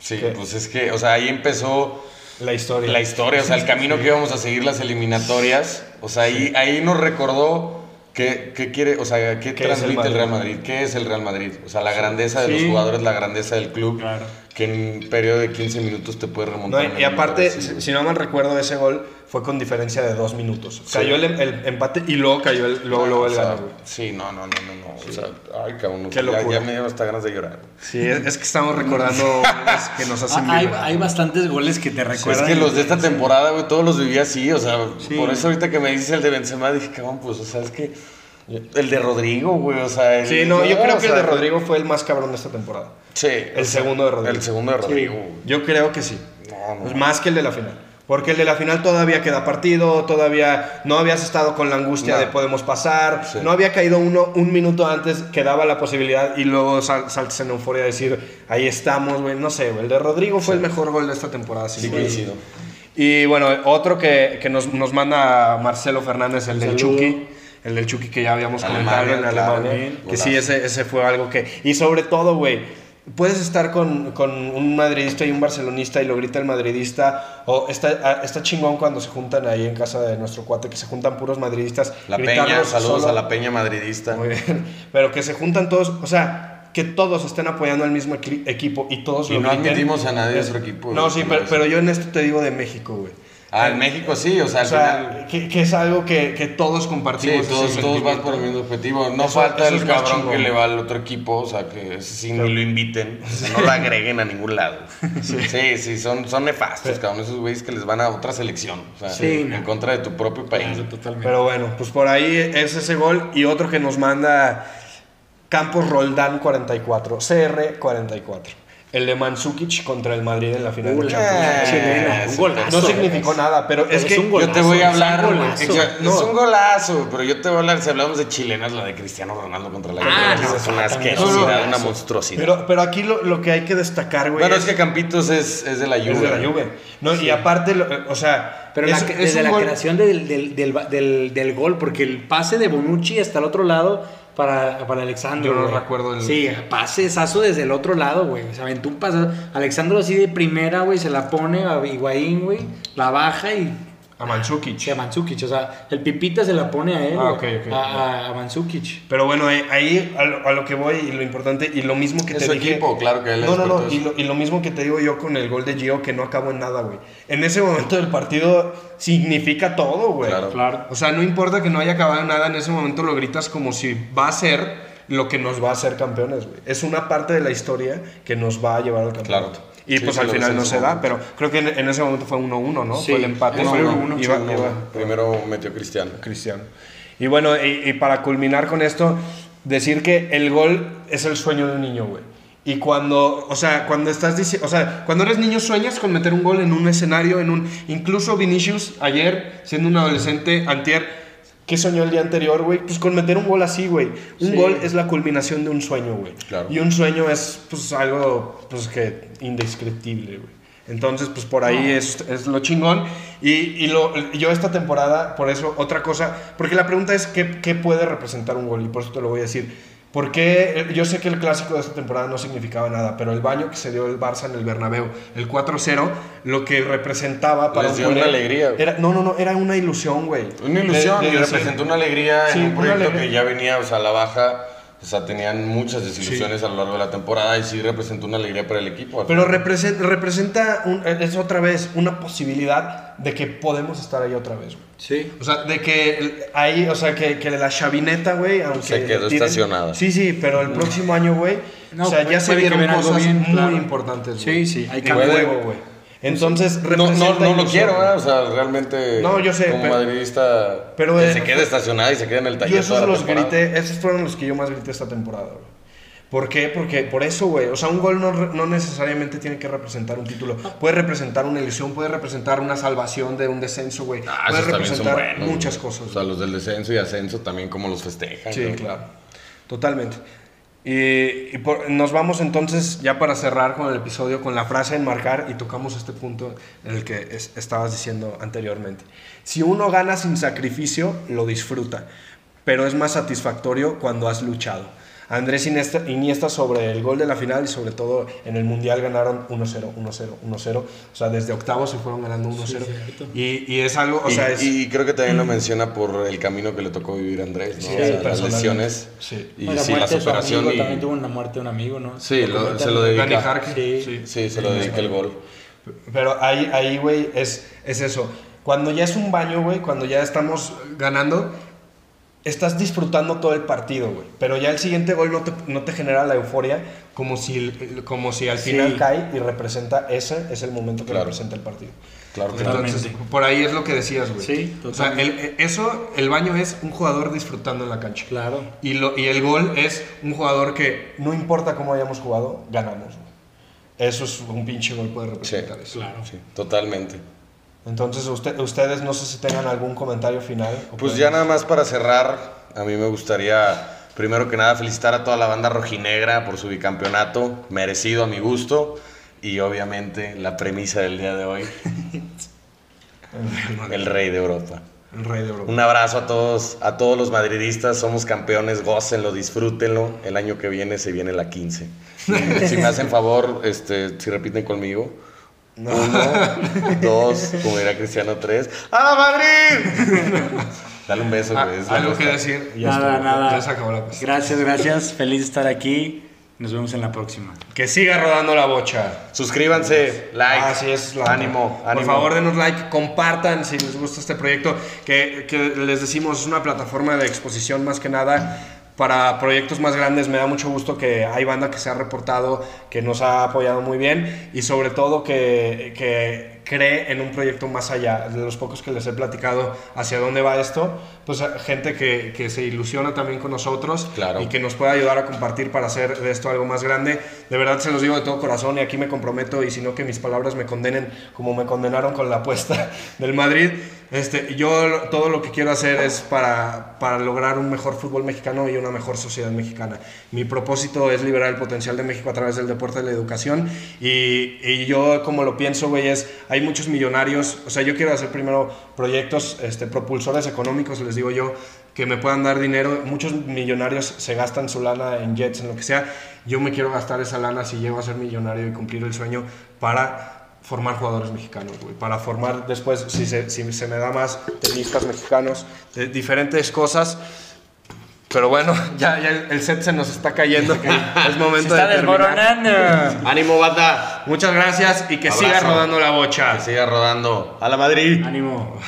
sí, ¿Qué? pues es que, o sea, ahí empezó. La historia. La historia, o sea, el camino que íbamos a seguir las eliminatorias, o sea, ahí, ahí nos recordó qué, qué quiere, o sea, qué, ¿Qué es el transmite el? Real Madrid, qué es el Real Madrid, o sea, la grandeza de Sí. los jugadores, la grandeza del club, Claro. Que en un periodo de 15 minutos te puede No, remontar. y, aparte, si, no mal recuerdo, ese gol fue con diferencia de dos minutos. Sí. Cayó el, el empate y luego cayó el, luego, luego el O sea, gane, güey. Sí, no, no, no, no, no, o sea, ay, cabrón, Qué ya, locura. ya me dio hasta ganas de llorar. Sí, es, es que estamos recordando goles que nos hacen Ah, hay, hay bastantes goles que te es recuerdan. que los de esta temporada, güey, todos los viví así, o sea, Sí. por eso ahorita que me dices el de Benzema, dije, cabrón, pues, o sea, es que El de Rodrigo, güey, o sea. el- Sí, no, yo creo que el de Rodrigo fue el más cabrón de esta temporada. Sí. El segundo de Rodrigo. El segundo de Rodrigo. Yo creo que sí. No, no. Pues más que el de la final. Porque el de la final todavía queda partido, todavía no habías estado con la angustia No. de podemos pasar, Sí. no había caído uno un minuto antes que daba la posibilidad y luego sal- saltas en euforia a decir, ahí estamos, güey, no sé, güey, el de Rodrigo fue el mejor gol de esta temporada. sin Sí, coincido. Y bueno, otro que, que nos, nos manda Marcelo Fernández, el del. Chucky. El del Chucky que ya habíamos Alemania, comentado en Alemania. que sí, ese, ese fue algo que... Y sobre todo, güey, puedes estar con, con un madridista y un barcelonista y lo grita el madridista. O está, está chingón cuando se juntan ahí en casa de nuestro cuate, que se juntan puros madridistas. La Peña, saludos solo. a la Peña madridista. Muy bien. Pero que se juntan todos, o sea, que todos estén apoyando al mismo equi- equipo y todos Y lo no griten. admitimos a nadie de otro equipo, No, sí, pero, pero yo en esto te digo de México, güey. Ah, en México sí, o sea, O sea, final. que, que es algo que, que todos compartimos. todos, todos van por el mismo objetivo. No Eso- falta eso el cabrón que le va al otro equipo, o sea, que sí ni lo inviten, o sea, no lo agreguen a ningún lado. Sí, sí, son, son nefastos, cabrón, esos güeyes que les van a otra selección, o sea, Sí, en no. contra de tu propio país. Totalmente. Pero bueno, pues por ahí es ese gol y otro que nos manda Campos Roldán 44, CR 44. El de Mandzukic contra el Madrid en la final de Champions. Chilena, un golazo. No significó nada, pero es, Es que un Yo te voy a Golazo, hablar, es un golazo. exacto, No. es un golazo, pero yo te voy a hablar, si hablamos de chilenas, la de Cristiano Ronaldo contra la Ah, Juventus, no, es una asquerosidad, una monstruosidad. pero, pero aquí lo, lo que hay que destacar, güey, bueno, es que Campitos es, es de la Juve. es de la Juve. No, y aparte, lo- o sea, Pero es- la- es desde la gol- creación del, del, del, del- del gol, porque el pase de Bonucci hasta el otro lado para, para Alexandro. Yo no güey. recuerdo el- Sí, pasesazo desde el otro lado, güey. Se aventó un pasazo. Alexandro así de primera, güey, se la pone a Higuaín, güey. La baja y a Mandzukic. Sí, a Mandzukic, o sea, el Pipita se la pone a él, Ah, a, a, a Mandzukic. Pero bueno, eh, ahí a lo, a lo que voy y lo importante y lo mismo que Es te su dije. equipo, claro que él No, es no, no. lo, y lo mismo que te digo yo con el gol de Gio que no acabó en nada, güey. En ese momento del partido significa todo, güey. Claro. Claro. O sea, no importa que no haya acabado en nada, en ese momento lo gritas como si va a ser lo que nos va a hacer campeones, güey. Es una parte de la historia que nos va a llevar al campeonato. Claro. Y Sí, pues al final no se da, pero creo que en, en ese momento fue 1-1, ¿no? Sí, fue el empate. uno, Iba- uno, iba- Uno, iba- Primero metió Cristiano. Cristiano. Y bueno, y, y para culminar con esto, decir que el gol es el sueño de un niño, güey. Y cuando, o sea, cuando estás diciendo, o sea, cuando eres niño sueñas con meter un gol en un escenario, en un, incluso Vinicius ayer, siendo un adolescente, antier, ¿qué soñó el día anterior, güey? Pues con meter un gol así, güey. Un Sí. gol es la culminación de un sueño, güey. Claro. Y un sueño es, pues, algo, pues, que indescriptible, güey. Entonces, pues por ahí es, es lo chingón. Y, y lo, yo esta temporada, por eso, otra cosa, porque la pregunta es ¿qué, qué puede representar un gol? Y por eso te lo voy a decir. Porque yo sé que el clásico de esta temporada no significaba nada, pero el baño que se dio el Barça en el Bernabéu, el 4-0, lo que representaba para Les un dio una culé alegría. Era, no, no, no, era una ilusión, güey. Una ilusión De- de y decir- representó una alegría Sí, en un una proyecto que ya venía, o sea, a la baja. O sea, tenían muchas desilusiones a lo largo de la temporada y sí representó una alegría para el equipo. Pero representa, representa un- es otra vez una posibilidad de que podemos estar ahí otra vez, güey. Sí. O sea, de que ahí, o sea, que, que la chavineta, güey, aunque... Se quedó tiren- estacionada. Sí, sí, pero el próximo año, güey, No, o sea, ya se vieron cosas bien, muy claro. importantes, Sí, güey. sí, hay En cambio. güey. Entonces, No, no, no lo quiero. ¿eh? O sea, realmente. No, yo sé, Como pero- madridista. pero, que eh, se quede estacionada y se quede en el taller. Yo esos toda la los temporada. grité, esos fueron los que yo más grité esta temporada, güey. ¿Por qué? Porque por eso, güey. O sea, un gol no, no necesariamente tiene que representar un título. Puede representar una ilusión, puede representar una salvación de un descenso, güey. Ah, puede representar buenos. muchas cosas. O sea, los del descenso y ascenso también, como los festejan. Sí, güey. claro. Totalmente. Y, por- nos vamos entonces ya para cerrar con el episodio con la frase enmarcar y tocamos este punto en el que es- estabas diciendo anteriormente. Si uno gana sin sacrificio, lo disfruta, pero es más satisfactorio cuando has luchado. Andrés Iniesta, Iniesta sobre el gol de la final y sobre todo en el Mundial ganaron 1-0, 1-0, 1-0. O sea, desde octavos se fueron ganando 1-0. cierto. y, y es algo, o y, sea, es... y creo que también lo menciona por el camino que le tocó vivir a Andrés, ¿no? Sí, O sea, las lesiones Sí. y la sí, la superación. amigo, y- También tuvo una muerte de un amigo, ¿no? Sí, lo- se lo dedica. Sí. sí. Sí, se lo dedica el gol. Pero ahí, ahí, güey, es, es eso. Cuando ya es un baño, güey, cuando ya estamos ganando, estás disfrutando todo el partido, güey. Pero ya el siguiente gol no te, no te genera la euforia como si, como si al Sí. final cae y representa ese, es el momento que Claro. representa el partido. Claro que no. Entonces, Totalmente. por ahí es lo que decías, güey. Sí, O sea, totalmente. el- eso, el baño es un jugador disfrutando en la cancha. Claro. Y, lo, y el gol es un jugador que no importa cómo hayamos jugado, ganamos. güey. Eso es un pinche gol, puede representar eso. Claro. Sí, totalmente. Entonces, usted- ustedes no sé si tengan algún comentario final. Pues ya nada más para cerrar, a mí me gustaría, primero que nada, felicitar a toda la banda rojinegra por su bicampeonato, merecido a mi gusto, y obviamente la premisa del día de hoy, el rey de Europa. El rey de Europa. Un abrazo a todos, a todos los madridistas, somos campeones, gócenlo, disfrútenlo. El año que viene se viene la 15. si me hacen favor, este, si repiten conmigo. Uno, dos, como dirá Cristiano, tres. ¡A la Madrid! Dale un beso, Ah, güey. es la algo que decir. Ya Nada, estuvo. nada. Ya se acabó la cosa. Gracias, gracias. Feliz de estar aquí. Nos vemos en la próxima. Que siga rodando la bocha. Suscríbanse, like, Así es, la ánimo, Por ánimo. favor, denos like, compartan si les gusta este proyecto, que, que les decimos es una plataforma de exposición más que nada para proyectos más grandes. Me da mucho gusto que hay banda que se ha reportado, que nos ha apoyado muy bien y sobre todo que, que cree en un proyecto más allá. De los pocos que les he platicado hacia dónde va esto, pues gente que, que se ilusiona también con nosotros Claro. y que nos pueda ayudar a compartir para hacer de esto algo más grande. De verdad se los digo de todo corazón y aquí me comprometo y si no que mis palabras me condenen como me condenaron con la apuesta del Madrid. Este, yo todo lo que quiero hacer es para, para lograr un mejor fútbol mexicano y una mejor sociedad mexicana. Mi propósito es liberar el potencial de México a través del deporte y la educación y, y yo como lo pienso, güey, es, hay muchos millonarios, o sea, yo quiero hacer primero proyectos este, propulsores económicos, les digo yo, que me puedan dar dinero. Muchos millonarios se gastan su lana en jets, en lo que sea. Yo me quiero gastar esa lana si llego a ser millonario y cumplir el sueño para formar jugadores mexicanos, güey. Para formar después, si se, si se me da más, tenistas mexicanos, de diferentes cosas. Pero bueno, ya, ya el, set se nos está cayendo. que es momento Se está de terminar. desmoronando. Ánimo, banda. Muchas gracias y que Abrazo. siga rodando la bocha. Que siga rodando. A la Madrid. Ánimo.